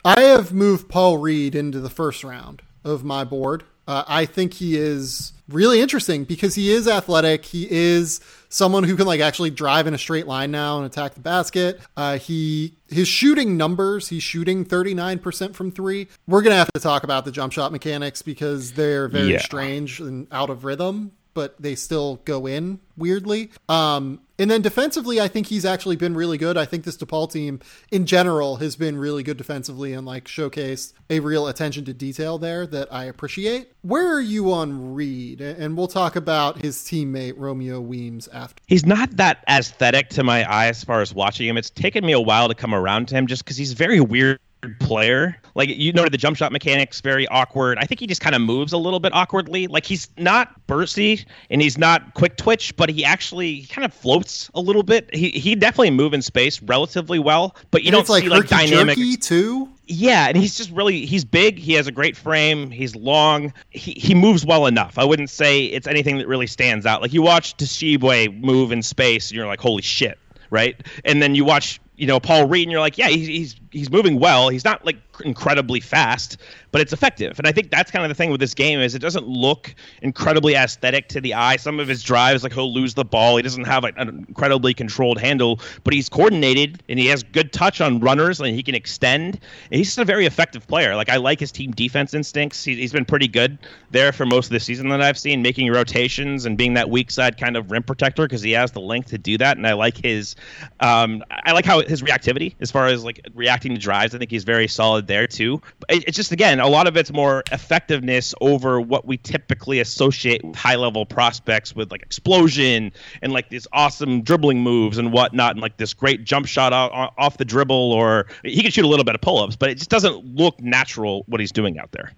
I have moved Paul Reed into the first round of my board. Uh, I think he is really interesting because he is athletic. He is someone who can like actually drive in a straight line now and attack the basket. Uh, he his shooting numbers, he's shooting 39% from 3. We're going to have to talk about the jump shot mechanics because they're very yeah. strange and out of rhythm but they still go in weirdly. Um, and then defensively, I think he's actually been really good. I think this DePaul team in general has been really good defensively and like showcased a real attention to detail there that I appreciate. Where are you on Reed? And we'll talk about his teammate Romeo Weems after.
He's not that aesthetic to my eye as far as watching him. It's taken me a while to come around to him just because he's very weird player. Like you noted, the jump shot mechanics very awkward. I think he just kind of moves a little bit awkwardly. Like he's not bursty and he's not quick twitch, but he actually kind of floats a little bit. He he definitely move in space relatively well, but you and don't
like
see like dynamic
too.
Yeah, and he's just really he's big. He has a great frame. He's long. He he moves well enough. I wouldn't say it's anything that really stands out. Like you watch Tshiebwe move in space, and you're like, holy shit, right? And then you watch you know Paul Reed, and you're like, yeah, he's he's he's moving well. He's not like incredibly fast, but it's effective. And I think that's kind of the thing with this game is it doesn't look incredibly aesthetic to the eye. Some of his drives, like he'll lose the ball. He doesn't have like, an incredibly controlled handle, but he's coordinated and he has good touch on runners and he can extend. And he's just a very effective player. Like I like his team defense instincts. He, he's been pretty good there for most of the season that I've seen, making rotations and being that weak side kind of rim protector because he has the length to do that. And I like his, um, I like how his reactivity as far as like reacting to drives. I think he's very solid there too. It's just again a lot of it's more effectiveness over what we typically associate with high level prospects with like explosion and like these awesome dribbling moves and whatnot and like this great jump shot off the dribble or he can shoot a little bit of pull ups, but it just doesn't look natural what he's doing out there.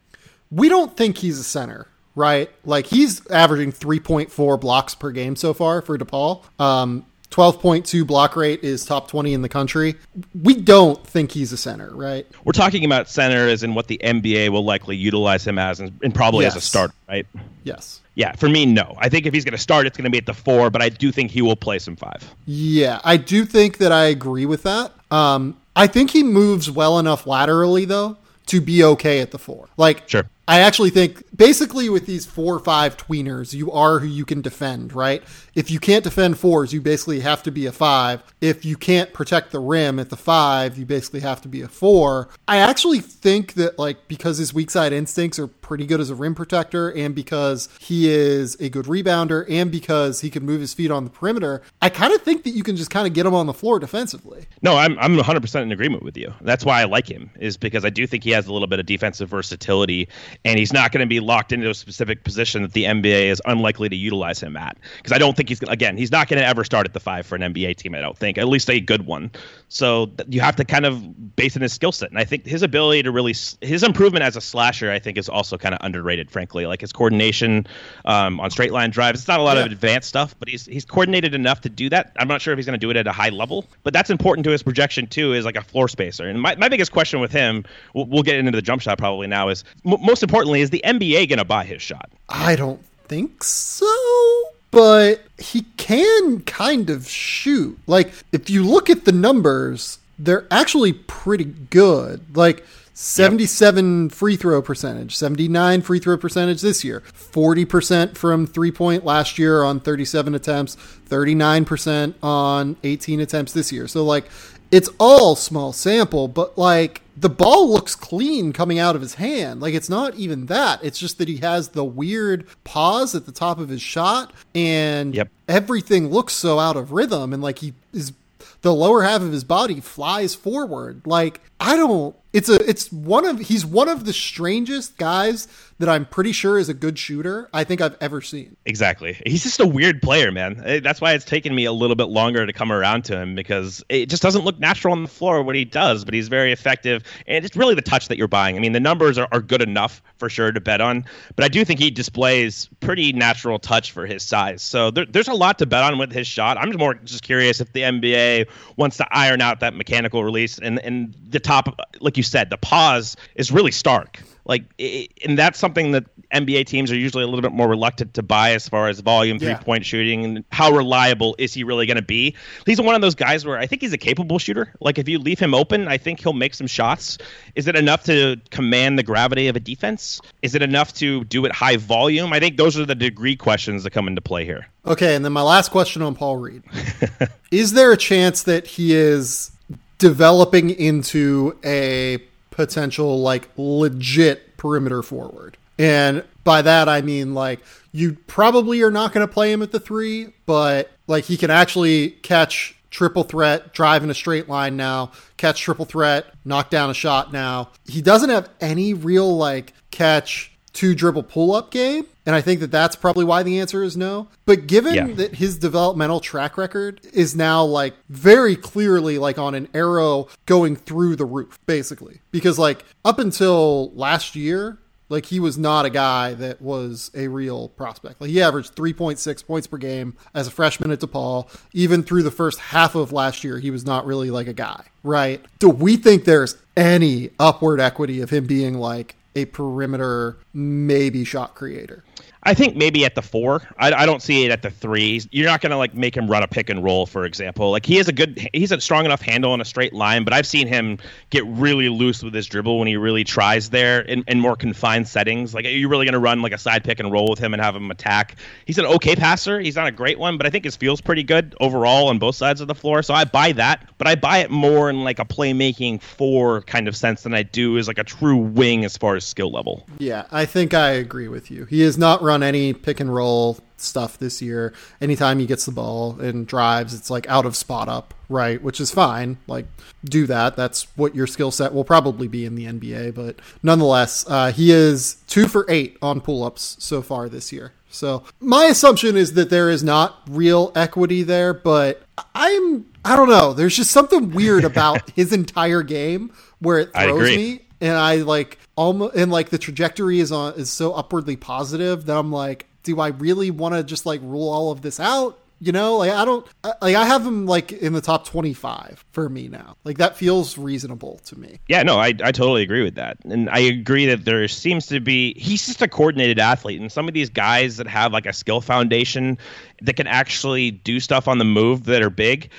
We don't think he's a center right? Like he's averaging 3.4 blocks per game so far for DePaul. Um, 12.2 block rate is top 20 in the country. We don't think he's a center, right?
We're talking about center as in what the NBA will likely utilize him as and, and probably yes. as a starter, right?
Yes.
Yeah, for me, no. I think if he's going to start, it's going to be at the four, but I do think he will play some five.
Yeah, I do think that I agree with that. Um, I think he moves well enough laterally, though, to be okay at the four. Like,
sure.
I actually think basically with these four or five tweeners, you are who you can defend, right? If you can't defend fours, you basically have to be a five. If you can't protect the rim at the five, you basically have to be a four. I actually think that, like, because his weak side instincts are pretty good as a rim protector, and because he is a good rebounder, and because he can move his feet on the perimeter, I kind of think that you can just kind of get him on the floor defensively.
No, I'm, I'm 100% in agreement with you. That's why I like him, is because I do think he has a little bit of defensive versatility and he's not going to be locked into a specific position that the NBA is unlikely to utilize him at. Because I don't think he's again, he's not going to ever start at the five for an NBA team. I don't think, at least a good one. So you have to kind of base in his skill set, and I think his ability to really his improvement as a slasher, I think, is also kind of underrated. Frankly, like his coordination um, on straight line drives. It's not a lot yeah. of advanced stuff, but he's he's coordinated enough to do that. I'm not sure if he's going to do it at a high level, but that's important to his projection too. Is like a floor spacer. And my, my biggest question with him, we'll, we'll get into the jump shot probably now, is m- most importantly, is the NBA going to buy his shot?
I don't think so. But he can kind of shoot. Like, if you look at the numbers, they're actually pretty good. Like, 77 yep. free throw percentage, 79 free throw percentage this year, 40% from three point last year on 37 attempts, 39% on 18 attempts this year. So, like, it's all small sample, but like the ball looks clean coming out of his hand. Like it's not even that. It's just that he has the weird pause at the top of his shot and
yep.
everything looks so out of rhythm and like he is the lower half of his body flies forward. Like I don't it's a it's one of he's one of the strangest guys that I'm pretty sure is a good shooter I think I've ever seen.
Exactly. He's just a weird player, man. Eh, that's why it's taken me a little bit longer to come around to him because it just doesn't look natural on the floor what he does, but he's very effective. And it's really the touch that you're buying. I mean, the numbers are, are good enough for sure to bet on, but I do think he displays pretty natural touch for his size. So there, there's a lot to bet on with his shot. I'm more just curious if the NBA wants to iron out that mechanical release and, and the top, like you said, the pause is really stark. Like, and that's something that NBA teams are usually a little bit more reluctant to buy as far as volume, three point shooting, and how reliable is he really going to be? He's one of those guys where I think he's a capable shooter. Like, if you leave him open, I think he'll make some shots. Is it enough to command the gravity of a defense? Is it enough to do it high volume? I think those are the degree questions that come into play here.
Okay, and then my last question on Paul Reed Is there a chance that he is developing into a potential like legit perimeter forward. And by that I mean like you probably are not going to play him at the 3, but like he can actually catch triple threat, drive in a straight line now, catch triple threat, knock down a shot now. He doesn't have any real like catch two dribble pull up game. And I think that that's probably why the answer is no. But given yeah. that his developmental track record is now like very clearly like on an arrow going through the roof, basically, because like up until last year, like he was not a guy that was a real prospect. Like he averaged 3.6 points per game as a freshman at DePaul. Even through the first half of last year, he was not really like a guy, right? Do we think there's any upward equity of him being like a perimeter, maybe shot creator.
I think maybe at the four. I, I don't see it at the three. You're not going to like make him run a pick and roll, for example. Like he has a good, he's a strong enough handle on a straight line, but I've seen him get really loose with his dribble when he really tries there in, in more confined settings. Like, are you really going to run like a side pick and roll with him and have him attack? He's an okay passer. He's not a great one, but I think his feels pretty good overall on both sides of the floor. So I buy that, but I buy it more in like a playmaking four kind of sense than I do as like a true wing as far as skill level.
Yeah, I think I agree with you. He is not run on any pick and roll stuff this year. Anytime he gets the ball and drives, it's like out of spot up, right? Which is fine. Like, do that. That's what your skill set will probably be in the NBA. But nonetheless, uh, he is two for eight on pull ups so far this year. So my assumption is that there is not real equity there, but I'm I don't know. There's just something weird about his entire game where it throws me and I like almost and like the trajectory is on is so upwardly positive that I'm like, do I really want to just like rule all of this out? You know, like I don't like I have him like in the top 25 for me now. Like that feels reasonable to me.
Yeah, no, I I totally agree with that. And I agree that there seems to be he's just a coordinated athlete and some of these guys that have like a skill foundation that can actually do stuff on the move that are big,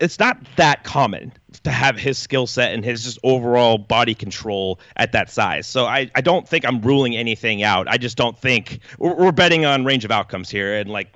it's not that common to have his skill set and his just overall body control at that size. So I, I don't think I'm ruling anything out. I just don't think we're, we're betting on range of outcomes here and like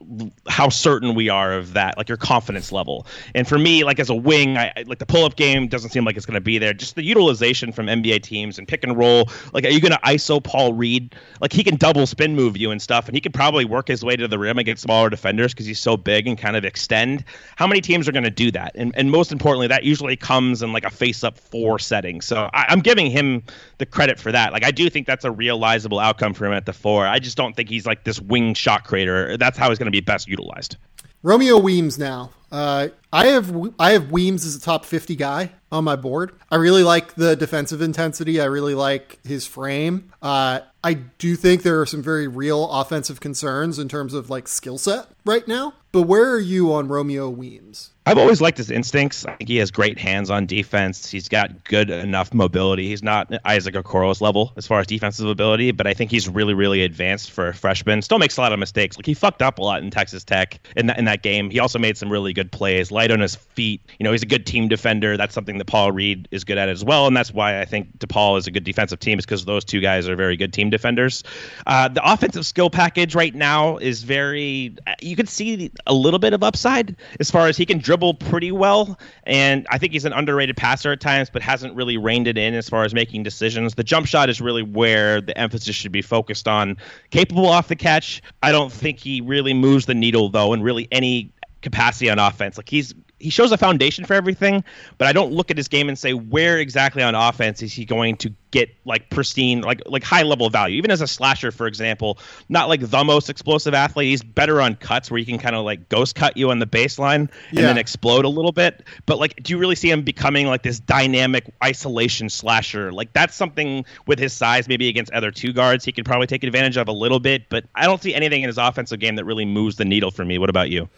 how certain we are of that, like your confidence level. And for me, like as a wing, I like the pull up game doesn't seem like it's going to be there. Just the utilization from NBA teams and pick and roll. Like, are you going to ISO Paul Reed? Like he can double spin move you and stuff, and he can probably work his way to the rim against smaller defenders because he's so big and kind of extend. How many teams are going to do that? And and most importantly, that usually comes in like a face up four setting. So I, I'm giving him the credit for that. Like I do think that's a realizable outcome for him at the four. I just don't think he's like this wing shot creator. That's how he's going to be best utilized.
Romeo Weems now. Uh, I have I have Weems as a top 50 guy on my board. I really like the defensive intensity. I really like his frame. Uh, I do think there are some very real offensive concerns in terms of like skill set right now. But where are you on Romeo Weems?
I've always liked his instincts. I think he has great hands on defense. He's got good enough mobility. He's not Isaac Okoro's level as far as defensive ability, but I think he's really, really advanced for a freshman. Still makes a lot of mistakes. Like he fucked up a lot in Texas Tech in that in that game. He also made some really good plays, light on his feet. You know, he's a good team defender. That's something that Paul Reed is good at as well, and that's why I think DePaul is a good defensive team is because those two guys are very good team defenders. Uh, the offensive skill package right now is very. You can see a little bit of upside as far as he can dribble pretty well, and I think he's an underrated passer at times, but hasn't really reined it in as far as making decisions. The jump shot is really where the emphasis should be focused on. Capable off the catch. I don't think he really moves the needle though, in really any capacity on offense. Like he's he shows a foundation for everything, but I don't look at his game and say where exactly on offense is he going to get like pristine, like like high level value. Even as a slasher, for example, not like the most explosive athlete. He's better on cuts where he can kind of like ghost cut you on the baseline and yeah. then explode a little bit. But like, do you really see him becoming like this dynamic isolation slasher? Like that's something with his size, maybe against other two guards, he could probably take advantage of a little bit. But I don't see anything in his offensive game that really moves the needle for me. What about you?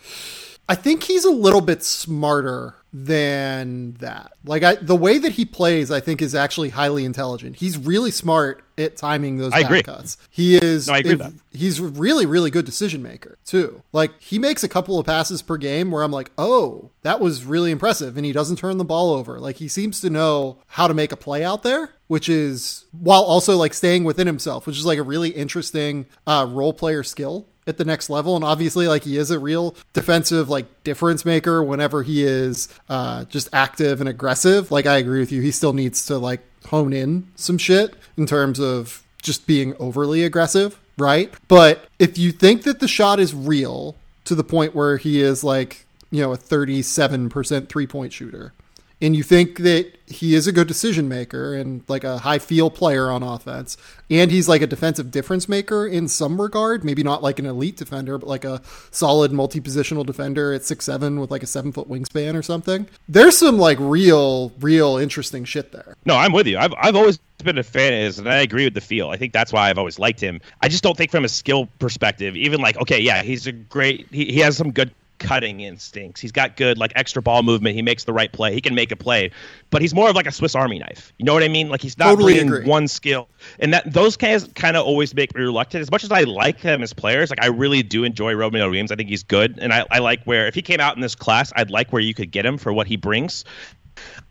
I think he's a little bit smarter than that. Like I, the way that he plays, I think is actually highly intelligent. He's really smart at timing those
I agree.
cuts. He is.
No, I agree if,
he's really, really good decision maker too. Like he makes a couple of passes per game where I'm like, oh, that was really impressive, and he doesn't turn the ball over. Like he seems to know how to make a play out there, which is while also like staying within himself, which is like a really interesting uh, role player skill at the next level. And obviously like he is a real defensive like difference maker whenever he is uh just active and aggressive. Like i agree with you. He still needs to like hone in some shit in terms of just being overly aggressive right? But if you think that the shot is real to the point where he is like you know a 37% three point shooter and you think that he is a good decision maker and like a high feel player on offense, and he's like a defensive difference maker in some regard, maybe not like an elite defender, but like a solid multi positional defender at six seven with like a seven foot wingspan or something. There's some like real, real interesting shit there.
No, I'm with you. I've I've always been a fan of his, and I agree with the feel. I think that's why I've always liked him. I just don't think from a skill perspective, even like okay, yeah, he's a great. He, he has some good cutting instincts. He's got good like extra ball movement. He makes the right play. He can make a play, but he's more of like a Swiss Army knife. You know what I mean? Like he's not totally bringing agree. one skill, and that those guys kind of always make me reluctant. As much as I like them as players, like I really do enjoy Romeo Weems. I think he's good, and I, I like where if he came out in this class, I'd like where you could get him for what he brings.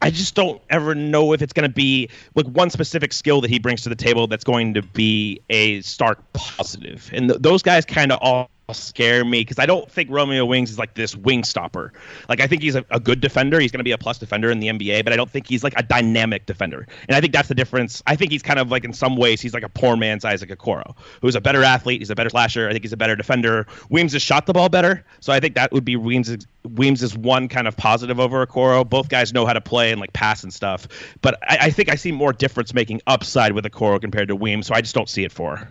I just don't ever know if it's going to be like one specific skill that he brings to the table that's going to be a stark positive. And th- those guys kind of all scare me because I don't think Romeo Weems is like this wing stopper. Like I think he's a, a good defender. He's going to be a plus defender in the NBA, but I don't think he's like a dynamic defender. And I think that's the difference. I think he's kind of like in some ways he's like a poor man's Isaac Okoro, who's a better athlete. He's a better slasher. I think he's a better defender. Weems has shot the ball better, so I think that would be Weems. Weems is one kind of positive over Okoro. Both guys know how to play and like pass and stuff, but I, I think I see more difference making upside with Okoro compared to Weems, so I just don't see it for.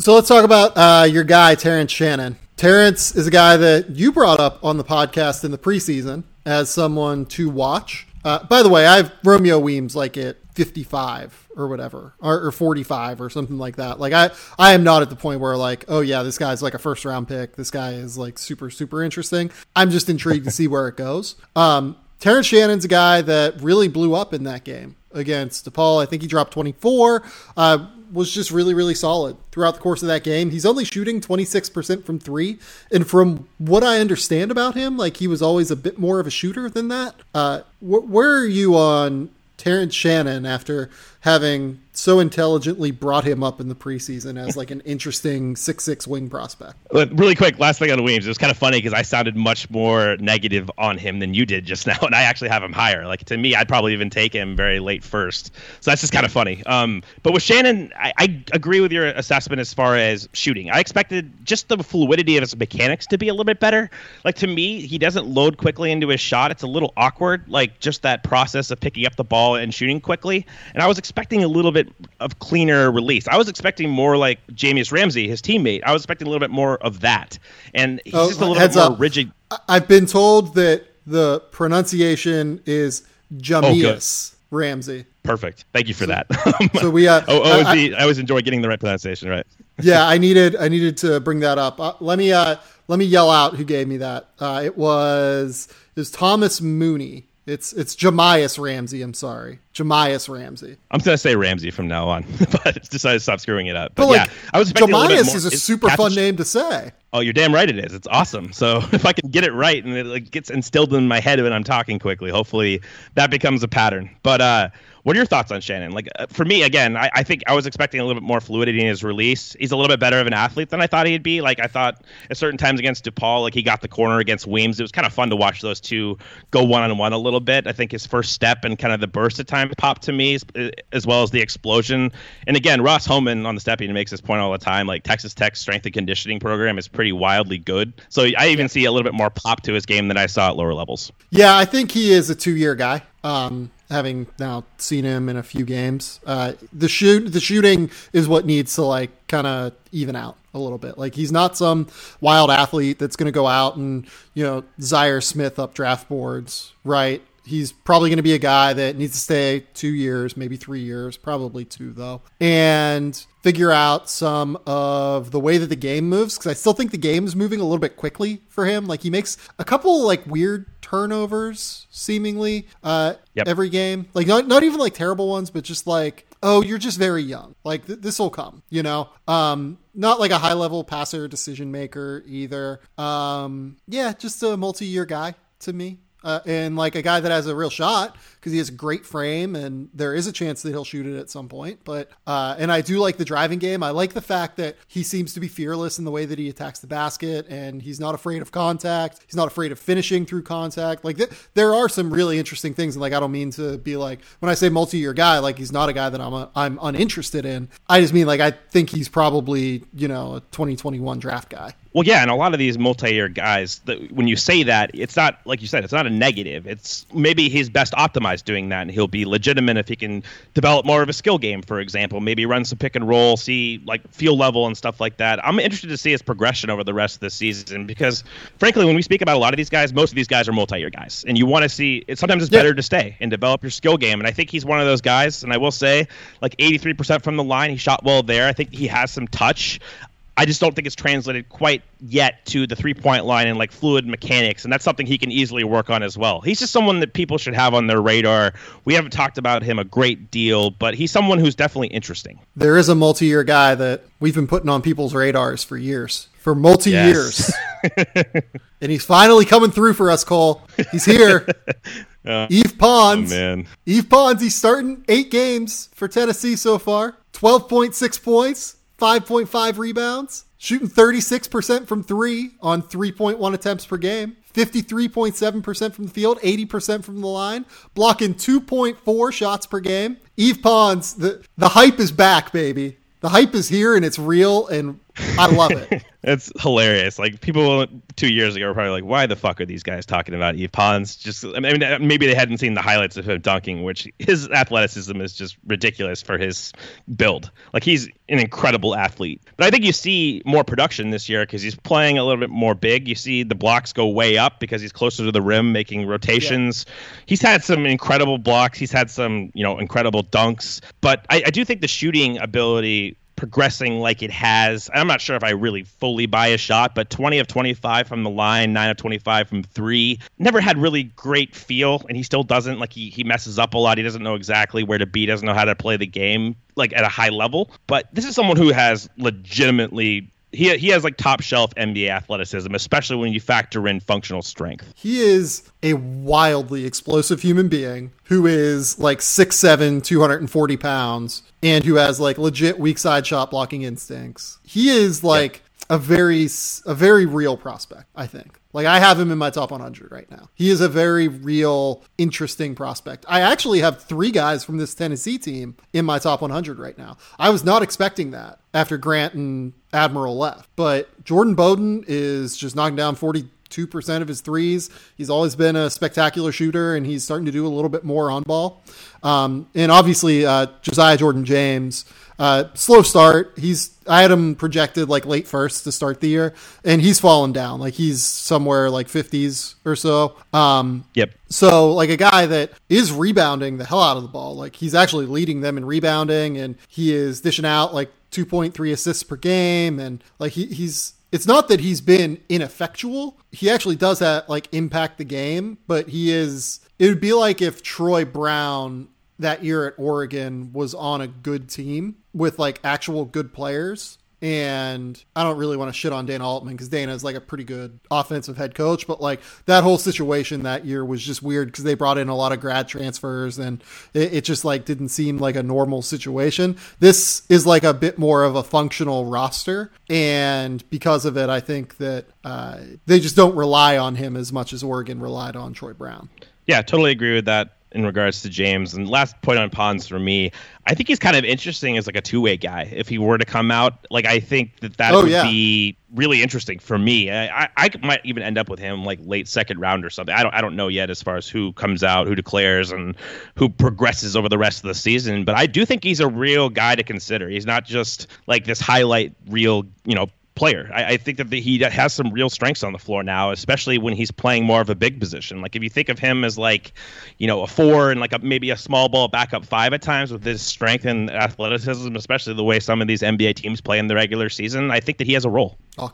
So let's talk about uh, your guy, Terrence Shannon. Terrence is a guy that you brought up on the podcast in the preseason as someone to watch. Uh, by the way, I have Romeo Weems like at 55 or whatever, or, or, 45 or something like that. Like I, I am not at the point where like, oh yeah, this guy's like a first round pick. This guy is like super, super interesting. I'm just intrigued to see where it goes. Um, Terrence Shannon's a guy that really blew up in that game against DePaul. I think he dropped 24. Uh, was just really, really solid throughout the course of that game. He's only shooting 26% from three. And from what I understand about him, like he was always a bit more of a shooter than that. Uh, wh- where are you on Terrence Shannon after having so intelligently brought him up in the preseason as like an interesting six six wing prospect.
Really quick, last thing on Weems. It was kind of funny because I sounded much more negative on him than you did just now, and I actually have him higher. Like to me, I'd probably even take him very late first. So that's just kind of funny. Um, but with Shannon, I, I agree with your assessment as far as shooting. I expected just the fluidity of his mechanics to be a little bit better. Like to me, he doesn't load quickly into his shot. It's a little awkward. Like just that process of picking up the ball and shooting quickly. And I was expecting a little bit of cleaner release. I was expecting more like Jahmi'us Ramsey, his teammate. I was expecting a little bit more of that, and he's oh, just a little bit more up. rigid.
I've been told that the pronunciation is Jahmi'us oh, Ramsey.
Perfect. Thank you for
so,
that.
so we. Uh,
oh, oh I, I, I always enjoy getting the right pronunciation right.
yeah, I needed I needed to bring that up. Uh, let me uh, let me yell out who gave me that. Uh, it was it was Thomas Mooney it's it's Jahmi'us Ramsey. I'm sorry, Jahmi'us Ramsey.
I'm gonna say Ramsey from now on, but decided to stop screwing it up. But, but like, yeah, I was
Jahmi'us is a super fun name to say.
Oh, you're damn right it is. It's awesome. So if I can get it right and it like, gets instilled in my head when I'm talking quickly, hopefully that becomes a pattern. But uh, What are your thoughts on Shannon? Like uh, for me, again, I, I, think I was expecting a little bit more fluidity in his release. He's a little bit better of an athlete than I thought he'd be. Like I thought at certain times against DePaul, like he got the corner against Weems. It was kind of fun to watch those two go one on one a little bit. I think his first step and kind of the burst of time popped to me, as well as the explosion. And again, Ross Homan on the Stepien makes this point all the time. Like Texas Tech's strength and conditioning program is pretty wildly good. So I even see a little bit more pop to his game than I saw at lower levels.
Yeah, I think he is a two year guy. Um, having now seen him in a few games, uh, the shoot the shooting is what needs to like kind of even out a little bit. Like he's not some wild athlete that's going to go out and you know Zhaire Smith up draft boards, right? He's probably going to be a guy that needs to stay two years, maybe three years, probably two though, and figure out some of the way that the game moves. Because I still think the game is moving a little bit quickly for him. Like he makes a couple like weird turnovers, seemingly uh, yep. every game. Like not not even like terrible ones, but just like oh, you're just very young. Like th- this will come, you know. Um, not like a high level passer decision maker either. Um, yeah, just a multi year guy to me uh, and like a guy that has a real shot because he has a great frame and there is a chance that he'll shoot it at some point. But uh, and I do like the driving game. I like the fact that he seems to be fearless in the way that he attacks the basket and he's not afraid of contact. He's not afraid of finishing through contact. Like th- there are some really interesting things. And like I don't mean to be like when I say multi-year guy, like he's not a guy that I'm a, I'm uninterested in. I just mean like I think he's probably you know a 2021 draft guy.
Well, yeah, and a lot of these multi-year guys, that, when you say that, it's not like you said, it's not a negative. It's maybe he's best optimized doing that, and he'll be legitimate if he can develop more of a skill game, for example. Maybe run some pick and roll, see like field level and stuff like that. I'm interested to see his progression over the rest of the season because, frankly, when we speak about a lot of these guys, most of these guys are multi-year guys, and you want to see. It, sometimes it's yeah. better to stay and develop your skill game, and I think he's one of those guys. And I will say, like 83% from the line, he shot well there. I think he has some touch. I just don't think it's translated quite yet to the three point line and like fluid mechanics, and that's something he can easily work on as well. He's just someone that people should have on their radar. We haven't talked about him a great deal, but he's someone who's definitely interesting.
There is a multi year guy that we've been putting on people's radars for years, for multi years. Yes. and he's finally coming through for us, Cole. He's here. Uh, Yves Pons. Oh, man. Yves Pons, he's starting eight games for Tennessee so far. 12.6 points, 5.5 rebounds, shooting 36% from three on 3.1 attempts per game, 53.7% from the field, 80% from the line, blocking 2.4 shots per game. Yves Pons, the, the hype is back, baby. The hype is here and it's real, and I love it.
It's hilarious. Like people two years ago were probably like, "Why the fuck are these guys talking about Yves Pons?" Just, I mean, uh, maybe they hadn't seen the highlights of him dunking, which his athleticism is just ridiculous for his build. Like he's an incredible athlete. But I think you see more production this year because he's playing a little bit more big. You see the blocks go way up because he's closer to the rim, making rotations. Yeah. He's had some incredible blocks. He's had some, you know, incredible dunks. But I, I do think the shooting ability progressing like it has. I'm not sure if I really fully buy a shot, but 20 of 25 from the line, 9 of 25 from 3. Never had really great feel and he still doesn't like he he messes up a lot. He doesn't know exactly where to be, doesn't know how to play the game like at a high level. But this is someone who has legitimately he he has like top shelf NBA athleticism, especially when you factor in functional strength.
He is a wildly explosive human being who is like 6'7", 240 pounds, and who has like legit weak side shot blocking instincts. He is like a very a very real prospect, I think. Like I have him in my top 100 right now. He is a very real, interesting prospect. I actually have three guys from this Tennessee team in my top 100 right now. I was not expecting that after Grant and Admiral left, but Jordan Bowden is just knocking down 40 two percent of his threes. He's always been a spectacular shooter, and he's starting to do a little bit more on ball. Um, and obviously, uh, Josiah Jordan James, uh, slow start. He's I had him projected like late first to start the year, and he's fallen down. Like he's somewhere like fifties or so. Um,
yep.
So like a guy that is rebounding the hell out of the ball. Like he's actually leading them in rebounding, and he is dishing out like 2.3 assists per game, and like he, he's it's not that he's been ineffectual. He actually does that like impact the game, but he is it would be like if Troy Brown that year at Oregon was on a good team with like actual good players And I don't really want to shit on Dana Altman because Dana is like a pretty good offensive head coach, but like that whole situation that year was just weird because they brought in a lot of grad transfers and it, it just like didn't seem like a normal situation. This is like a bit more of a functional roster. And because of it, I think that uh, they just don't rely on him as much as Oregon relied on Troy Brown.
Yeah, totally agree with that in regards to James. And last point on Pons for me, I think he's kind of interesting as like a two way guy. If he were to come out, like I think that that oh, would yeah. be really interesting for me. I, I, I might even end up with him like late second round or something. I don't I don't know yet as far as who comes out, who declares, and who progresses over the rest of the season. But I do think he's a real guy to consider. He's not just like this highlight real, you know, player. I, I think that the, he has some real strengths on the floor now, especially when he's playing more of a big position. Like if you think of him as like, you know, a four and like a, maybe a small ball backup five at times with his strength and athleticism, especially the way some of these NBA teams play in the regular season, I think that he has a role.
Oh,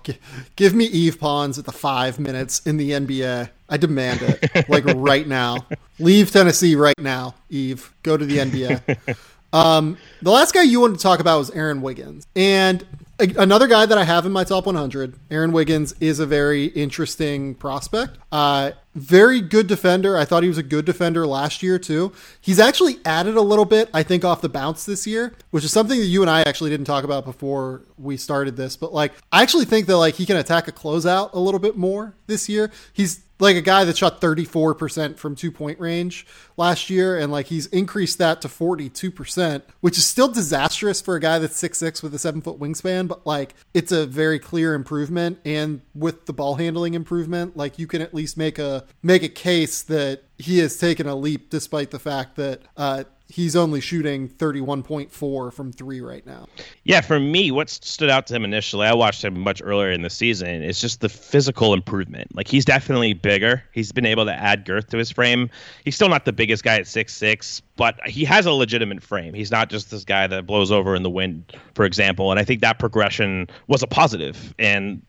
give me Yves Pons at the five minutes in the NBA. I demand it, like right now. Leave Tennessee right now, Yves. Go to the NBA. Um, the last guy you wanted to talk about was Aaron Wiggins, and Another guy that I have in my top 100, Aaron Wiggins, is a very interesting prospect. Uh, very good defender. I thought he was a good defender last year too. He's actually added a little bit, I think, off the bounce this year, which is something that you and I actually didn't talk about before we started this. But like, I actually think that like he can attack a closeout a little bit more this year. He's like a guy that shot 34% from two point range last year and like he's increased that to 42% which is still disastrous for a guy that's six six with a seven foot wingspan but like it's a very clear improvement and with the ball handling improvement like you can at least make a make a case that he has taken a leap despite the fact that uh, he's only shooting 31.4 from three right now.
Yeah, for me, what stood out to him initially, I watched him much earlier in the season, is just the physical improvement. Like he's definitely bigger. He's been able to add girth to his frame. He's still not the biggest guy at six six, but he has a legitimate frame. He's not just this guy that blows over in the wind, for example. And I think that progression was a positive. And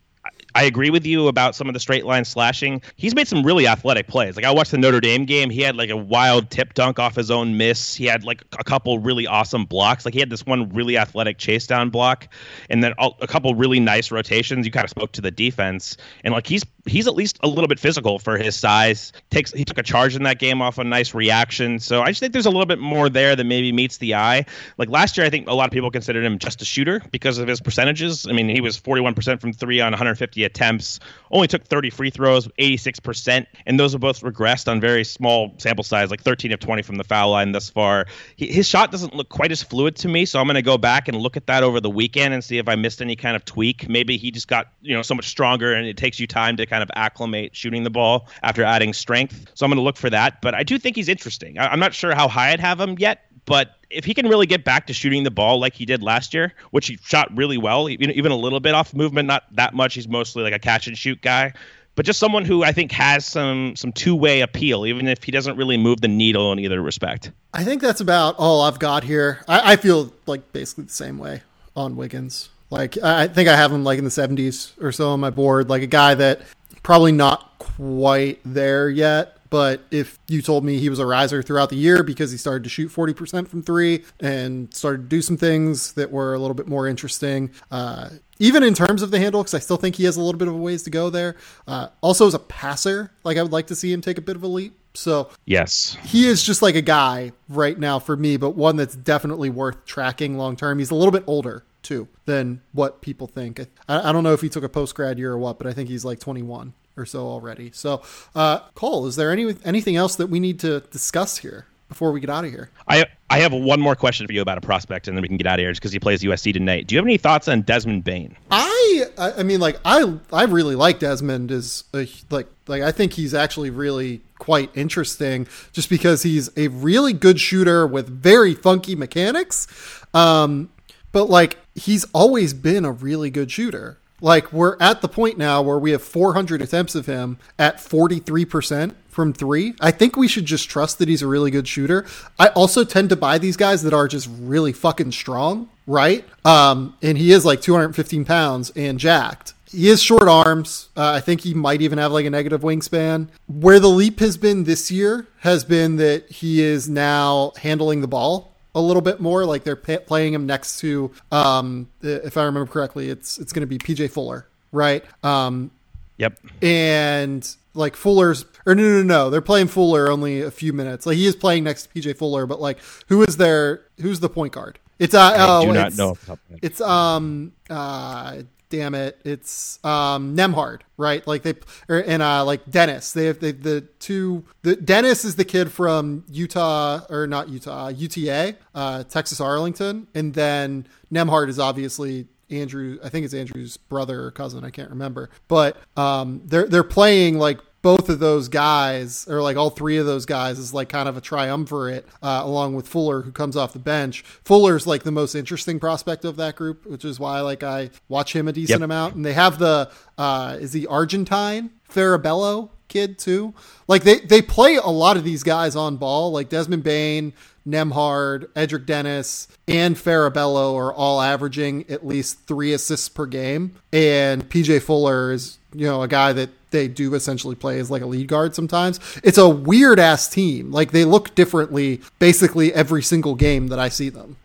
I agree with you about some of the straight line slashing. He's made some really athletic plays. Like I watched the Notre Dame game, he had like a wild tip dunk off his own miss. He had like a couple really awesome blocks. Like he had this one really athletic chase down block, and then a couple really nice rotations. You kind of spoke to the defense, and like he's he's at least a little bit physical for his size. Takes he took a charge in that game off a nice reaction. So I just think there's a little bit more there that maybe meets the eye. Like last year, I think a lot of people considered him just a shooter because of his percentages. I mean, he was 41% from three on 150 attempts, only took 30 free throws, 86%, and those have both regressed on very small sample size, like 13 of 20 from the foul line thus far. He, his shot doesn't look quite as fluid to me, so I'm going to go back and look at that over the weekend and see if I missed any kind of tweak. Maybe he just got you know so much stronger, and it takes you time to kind of acclimate shooting the ball after adding strength. So I'm going to look for that, but I do think he's interesting. I, I'm not sure how high I'd have him yet, but if he can really get back to shooting the ball like he did last year, which he shot really well, even, even a little bit off movement, not that much. He's mostly like a catch and shoot guy, but just someone who I think has some some two way appeal, even if he doesn't really move the needle in either respect.
I think that's about all I've got here. I, I feel like basically the same way on Wiggins. Like I think I have him like in the 70s or so on my board, like a guy that probably not quite there yet, but if you told me he was a riser throughout the year because he started to shoot 40% from three and started to do some things that were a little bit more interesting, uh, even in terms of the handle, because I still think he has a little bit of a ways to go there. Uh, also, as a passer, like I would like to see him take a bit of a leap. So
yes,
he is just like a guy right now for me, but one that's definitely worth tracking long term. He's a little bit older too than what people think. I, I don't know if he took a post grad year or what, but I think he's like 21 or so already. So, uh, Cole, is there any anything else that we need to discuss here before we get out of here?
I I have one more question for you about a prospect, and then we can get out of here because he plays USC tonight. Do you have any thoughts on Desmond Bane?
I I mean, like I I really like Desmond as a, like like I think he's actually really quite interesting just because he's a really good shooter with very funky mechanics. Um, but like he's always been a really good shooter. Like we're at the point now where we have 400 attempts of him at 43% from three. I think we should just trust that he's a really good shooter. I also tend to buy these guys that are just really fucking strong, right? Um, and he is like 215 pounds and jacked. He has short arms. Uh, I think he might even have like a negative wingspan. Where the leap has been this year has been that he is now handling the ball a little bit more. Like they're p- playing him next to, um, if I remember correctly, it's it's going to be PJ Fuller, right? Um,
Yep.
and like Fuller's or no no no they're playing Fuller only a few minutes. Like he is playing next to PJ Fuller, but like who is their who's the point guard? It's uh
I
oh
do not know. off the top of my head.
it's um uh damn it it's um Nembhard right? Like they or, and uh like Dennis. They have they, the two the Dennis is the kid from Utah or not Utah UTA uh Texas Arlington. And then Nembhard is obviously Andrew I think it's Andrew's brother or cousin I can't remember. But um they're they're playing like both of those guys, or like all three of those guys, is like kind of a triumvirate, uh, along with Fuller, who comes off the bench. Fuller's like the most interesting prospect of that group, which is why like I watch him a decent
Yep.
amount. And they have the uh, is the Argentine Farabello kid too. Like they they play a lot of these guys on ball, like Desmond Bane. Nembhard, Edric Dennis, and Farabello are all averaging at least three assists per game. And PJ Fuller is, you know, a guy that they do essentially play as like a lead guard sometimes. It's a weird ass team. Like they look differently basically every single game that I see them.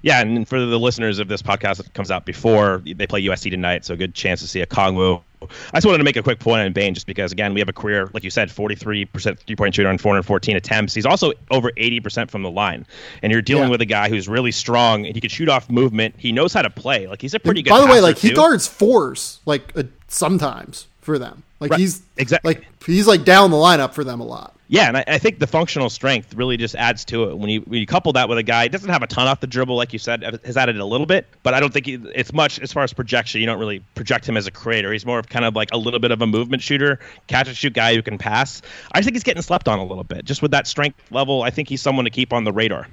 Yeah, and for the listeners of this podcast that comes out before they play USC tonight, so a good chance to see Okongwu. I just wanted to make a quick point on Bane, just because again we have a career, like you said, 43% three point shooter on 414 attempts. He's also over 80% from the line, and you're dealing
Yeah.
with a guy who's really strong and he can shoot off movement. He knows how to play. Like he's a pretty good.
By the way, like he guards fours like uh, sometimes for them. Like
Right.
he's
Exactly.
like he's like down the lineup for them a lot.
Yeah, and I, I think the functional strength really just adds to it when you when you couple that with a guy doesn't have a ton off the dribble, like you said, has added a little bit, but I don't think he, it's much as far as projection. You don't really project him as a creator. He's more of kind of like a little bit of a movement shooter, catch and shoot guy who can pass. I think he's getting slept on a little bit, just with that strength level. I think he's someone to keep on the radar.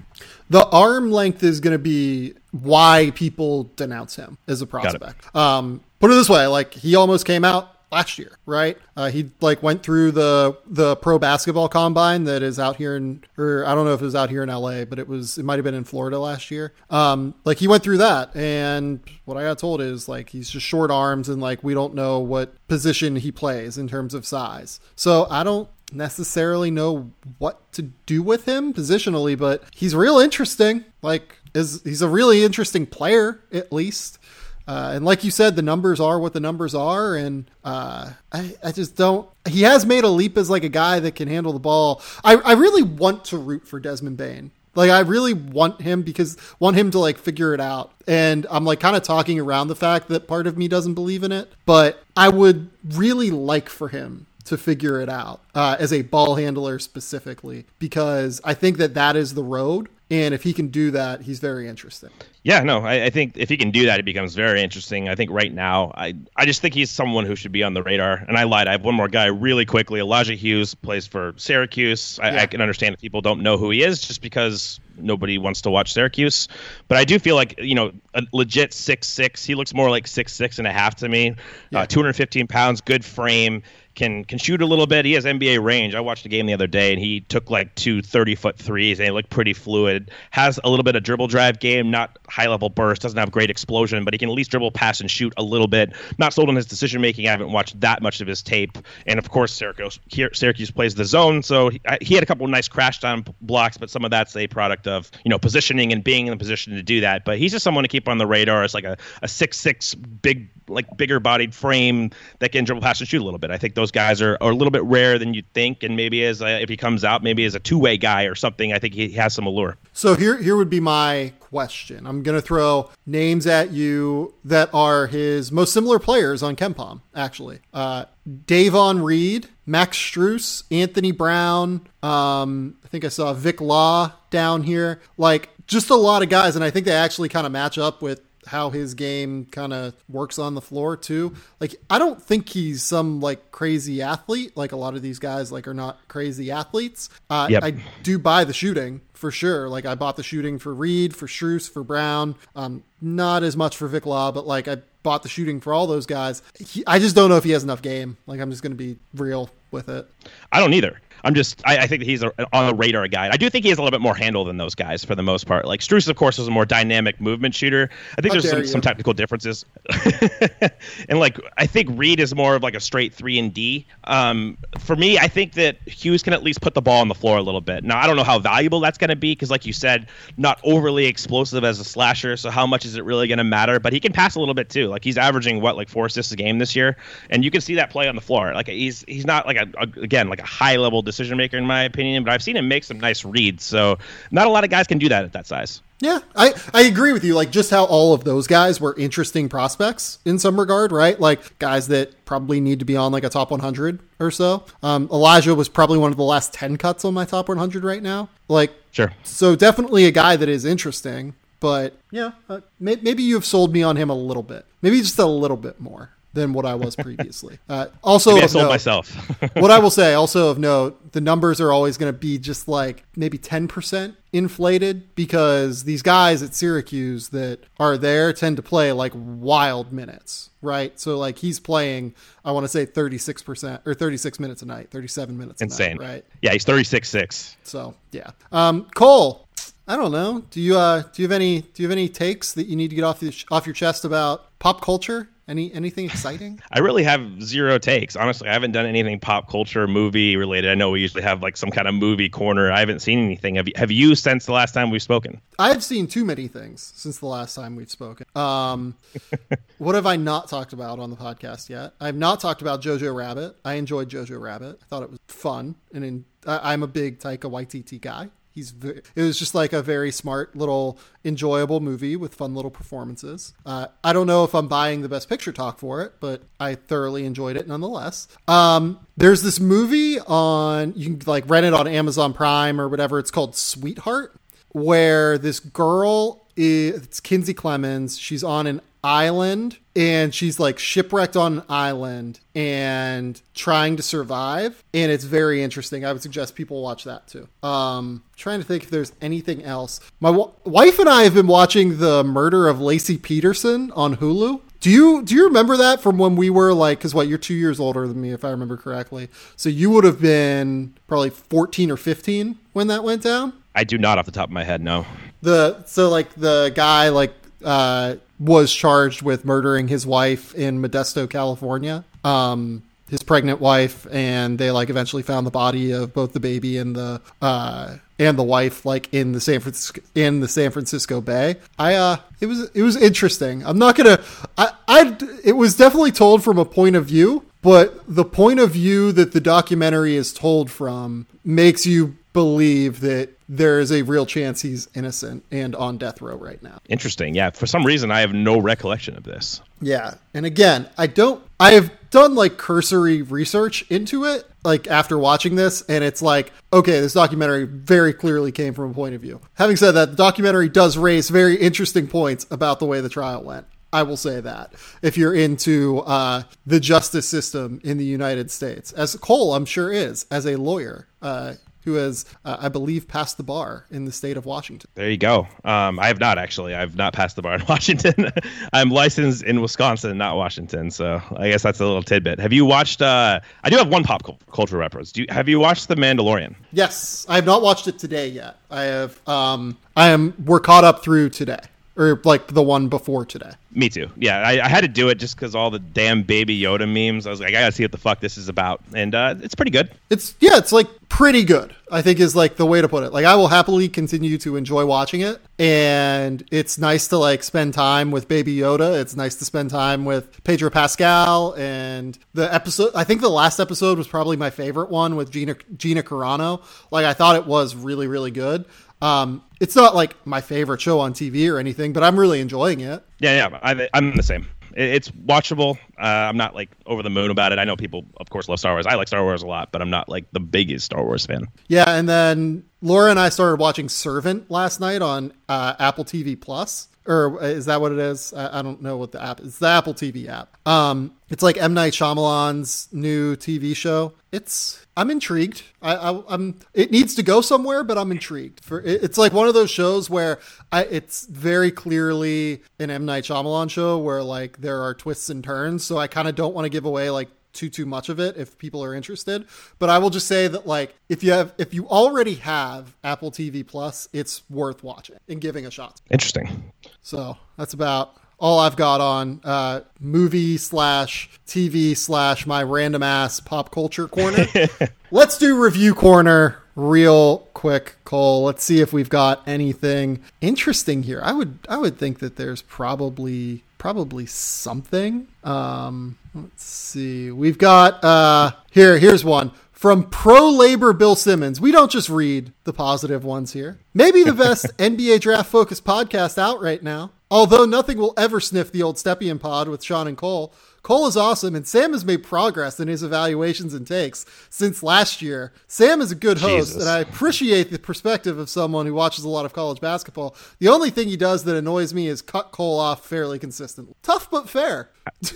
The arm length is going to be why people denounce him as a prospect. Um, put it this way, like he almost came out last year, right? Uh, he like went through the the pro basketball combine that is out here in, or I don't know if it was out here in LA, but it was it might have been in Florida last year. Um, like he went through that, and what I got told is like he's just short arms, and like we don't know what position he plays in terms of size. So I don't necessarily know what to do with him positionally, but he's real interesting. Like is he's a really interesting player at least. Uh, and like you said, the numbers are what the numbers are, and uh, I, I just don't. He has made a leap as like a guy that can handle the ball. I, I really want to root for Desmond Bane. Like I really want him because want him to like figure it out. And I'm like kind of talking around the fact that part of me doesn't believe in it, but I would really like for him to figure it out uh, as a ball handler specifically because I think that that is the road. And if he can do that, he's very interesting.
Yeah, no, I, I think if he can do that, it becomes very interesting. I think right now, I, I just think he's someone who should be on the radar. And I lied. I have one more guy really quickly. Elijah Hughes plays for Syracuse. I,
Yeah.
I can understand if people don't know who he is just because nobody wants to watch Syracuse. But I do feel like, you know, a legit six six. He looks more like six six and a half to me.
Yeah.
Uh, 215 pounds, good frame. Can can shoot a little bit. He has NBA range. I watched a game the other day and he took like two 30 foot threes and he looked pretty fluid. Has a little bit of dribble drive game, not high level burst, doesn't have great explosion, but he can at least dribble, pass, and shoot a little bit. Not sold on his decision making. I haven't watched that much of his tape. And of course, Syracuse Syracuse plays the zone, so he, he had a couple nice crash down blocks, but some of that's a product of you know positioning and being in the position to do that. But he's just someone to keep on the radar as like a, a six six big like bigger bodied frame that can dribble, pass, and shoot a little bit. I think those guys are, are a little bit rarer than you'd think, and maybe as a, if he comes out, maybe as a two way guy or something, I think he has some allure.
So here, here would be my question. I'm going to throw names at you that are his most similar players on KenPom, actually. Uh, Davon Reed, Max Strus, Anthony Brown. Um, I think I saw Vic Law down here. Like just a lot of guys, and I think they actually kind of match up with how his game kind of works on the floor too. Like I don't think he's some like crazy athlete. Like a lot of these guys like are not crazy athletes. Uh,
Yep.
I do buy the shooting for sure. Like I bought the shooting for Reed, for Strus, for Brown. Um, not as much for Vic Law, but like I bought the shooting for all those guys. He, I just don't know if he has enough game. Like I'm just going to be real with it.
I don't either. I'm just I, I think that he's a, on the radar guy. I do think he has a little bit more handle than those guys for the most part. Like Strus, of course, is a more dynamic movement shooter. I think
How
there's some,
you.
some technical differences, and like I think Reed is more of like a straight three and D. Um, for me, I think that Hughes can at least put the ball on the floor a little bit. Now I don't know how valuable that's going going to be because, like you said, not overly explosive as a slasher. So how much is it really going to matter? But he can pass a little bit too. Like he's averaging what like four assists a game this year, and you can see that play on the floor. Like he's he's not like a, a again like a high level decision maker in my opinion, but I've seen him make some nice reads. So not a lot of guys can do that at that size.
Yeah, I, I agree with you. Like, just how all of those guys were interesting prospects in some regard, right? Like, guys that probably need to be on like a top 100 or so. Um, Elijah was probably one of the last 10 cuts on my top 100 right now. Like,
sure.
So, definitely a guy that is interesting, but yeah, uh, may, maybe you've sold me on him a little bit. Maybe just a little bit more than what I was previously. Uh, also,
maybe I sold note, myself.
what I will say, also of note, the numbers are always going to be just like maybe 10% inflated because these guys at Syracuse that are there tend to play like wild minutes, right? So like he's playing, I want to say 36% or 36 minutes a night, 37 minutes
Insane.
Night, right?
Yeah, he's 36-6.
So, yeah. Um, Cole, I don't know. Do you uh do you have any do you have any takes that you need to get off the, off your chest about pop culture? Any anything exciting?
I really have zero takes. Honestly, I haven't done anything pop culture movie related. I know we usually have like some kind of movie corner. I haven't seen anything. Have you, have you since the last time we've spoken?
I've seen too many things since the last time we've spoken. Um, what have I not talked about on the podcast yet? I've not talked about Jojo Rabbit. I enjoyed Jojo Rabbit. I thought it was fun, and in, I, I'm a big Taika Waititi guy he's it was just like a very smart little enjoyable movie with fun little performances. Uh, i don't know if i'm buying the best picture talk for it but i thoroughly enjoyed it nonetheless. Um, there's this movie on you can like rent it on amazon prime or whatever. It's called sweetheart where this girl it's Kiersey Clemons. she's on an island and she's like shipwrecked on an island and trying to survive and it's very interesting. I would suggest people watch that too. Um trying to think if there's anything else. My w- wife and i have been watching the murder of laci peterson on hulu. Do you do you remember that from when we were like because what you're two years older than me if i remember correctly. So you would have been probably 14 or 15 when that went down?
I do not off the top of my head no
the so like the guy like uh, was charged with murdering his wife in Modesto, California. Um, his pregnant wife, and they like eventually found the body of both the baby and the uh, and the wife like in the San Francisco in the San Francisco Bay. I uh, it was it was interesting. I'm not gonna. I I it was definitely told from a point of view, but the point of view that the documentary is told from makes you believe that there is a real chance he's innocent and on death row right now.
Interesting. Yeah. For some reason, I have no recollection of this.
Yeah. And again, I don't, I have done like cursory research into it, like after watching this, and it's like, okay, this documentary very clearly came from a point of view. Having said that, the documentary does raise very interesting points about the way the trial went. I will say that if you're into uh, the justice system in the United States, as Cole, I'm sure is as a lawyer, uh, who has, uh, I believe, passed the bar in the state of Washington.
There you go. Um, I have not actually. I've not passed the bar in Washington. I'm licensed in Wisconsin, not Washington. So I guess that's a little tidbit. Have you watched? Uh, I do have one pop culture reference. Do you, have you watched The Mandalorian?
Yes, I have not watched it today yet. I have. Um, I am. We're caught up through today or like the one before today.
Me too. Yeah, I, I had to do it just because all the damn Baby Yoda memes. I was like, I gotta see what the fuck this is about, and uh, it's pretty good.
It's yeah, it's like pretty good. I think is like the way to put it. Like I will happily continue to enjoy watching it, and it's nice to like spend time with Baby Yoda. It's nice to spend time with Pedro Pascal, and the episode. I think the last episode was probably my favorite one with Gina Gina Carano. Like I thought it was really really good. Um, it's not like my favorite show on TV or anything, but I'm really enjoying it.
Yeah, yeah, I, I'm the same. It's watchable. Uh, I'm not like over the moon about it. I know people, of course, love Star Wars. I like Star Wars a lot, but I'm not like the biggest Star Wars fan.
Yeah, and then Laura and I started watching Servant last night on uh, Apple TV Plus or is that what it is? I, I, don't know what the app is. It's the Apple TV app. Um, it's like M Night Shyamalan's new TV show. It's I'm intrigued. I, am it needs to go somewhere, but I'm intrigued. For it, it's like one of those shows where I it's very clearly an M Night Shyamalan show where like there are twists and turns. So I kind of don't want to give away like too too much of it if people are interested but i will just say that like if you have if you already have apple tv plus it's worth watching and giving a shot
interesting
so that's about all i've got on uh movie slash tv slash my random ass pop culture corner let's do review corner real quick, Cole. Let's see if we've got anything interesting here. I would I would think that there's probably probably something. Um, let's see. We've got uh, here. Here's one from pro labor Bill Simmons. We don't just read the positive ones here. Maybe the best NBA draft focused podcast out right now. Although nothing will ever sniff the old Stepien pod with Sean and Cole. Cole is awesome, and Sam has made progress in his evaluations and takes since last year. Sam is a good host,
Jesus.
and I appreciate the perspective of someone who watches a lot of college basketball. The only thing he does that annoys me is cut Cole off fairly consistently. Tough but fair.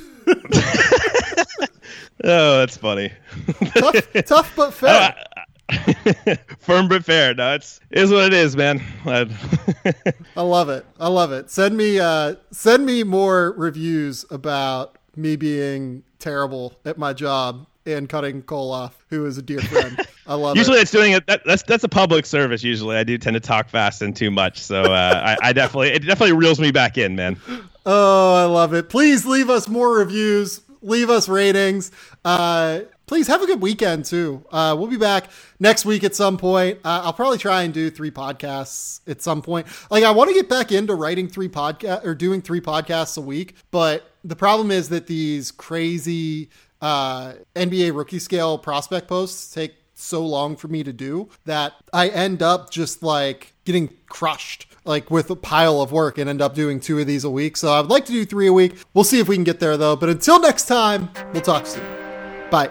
Oh, that's funny.
Tough, tough but fair.
Firm but fair. No, it's is what it is, man. I-
I love it. I love it. Send me uh send me more reviews about me being terrible at my job and cutting Cole off, who is a dear friend. I love it.
usually
it.
it's doing it. That, that's that's a public service. Usually, I do tend to talk fast and too much. So uh, I, I definitely it definitely reels me back in, man.
Oh, I love it. Please leave us more reviews. Leave us ratings. Uh please have a good weekend too. Uh we'll be back next week at some point. Uh, I'll probably try and do three podcasts at some point. Like I want to get back into writing three podcast or doing three podcasts a week, but the problem is that these crazy uh, NBA rookie scale prospect posts take so long for me to do that I end up just like getting crushed like with a pile of work and end up doing two of these a week. So I would like to do three a week. We'll see if we can get there though. But until next time, we'll talk soon. Bye.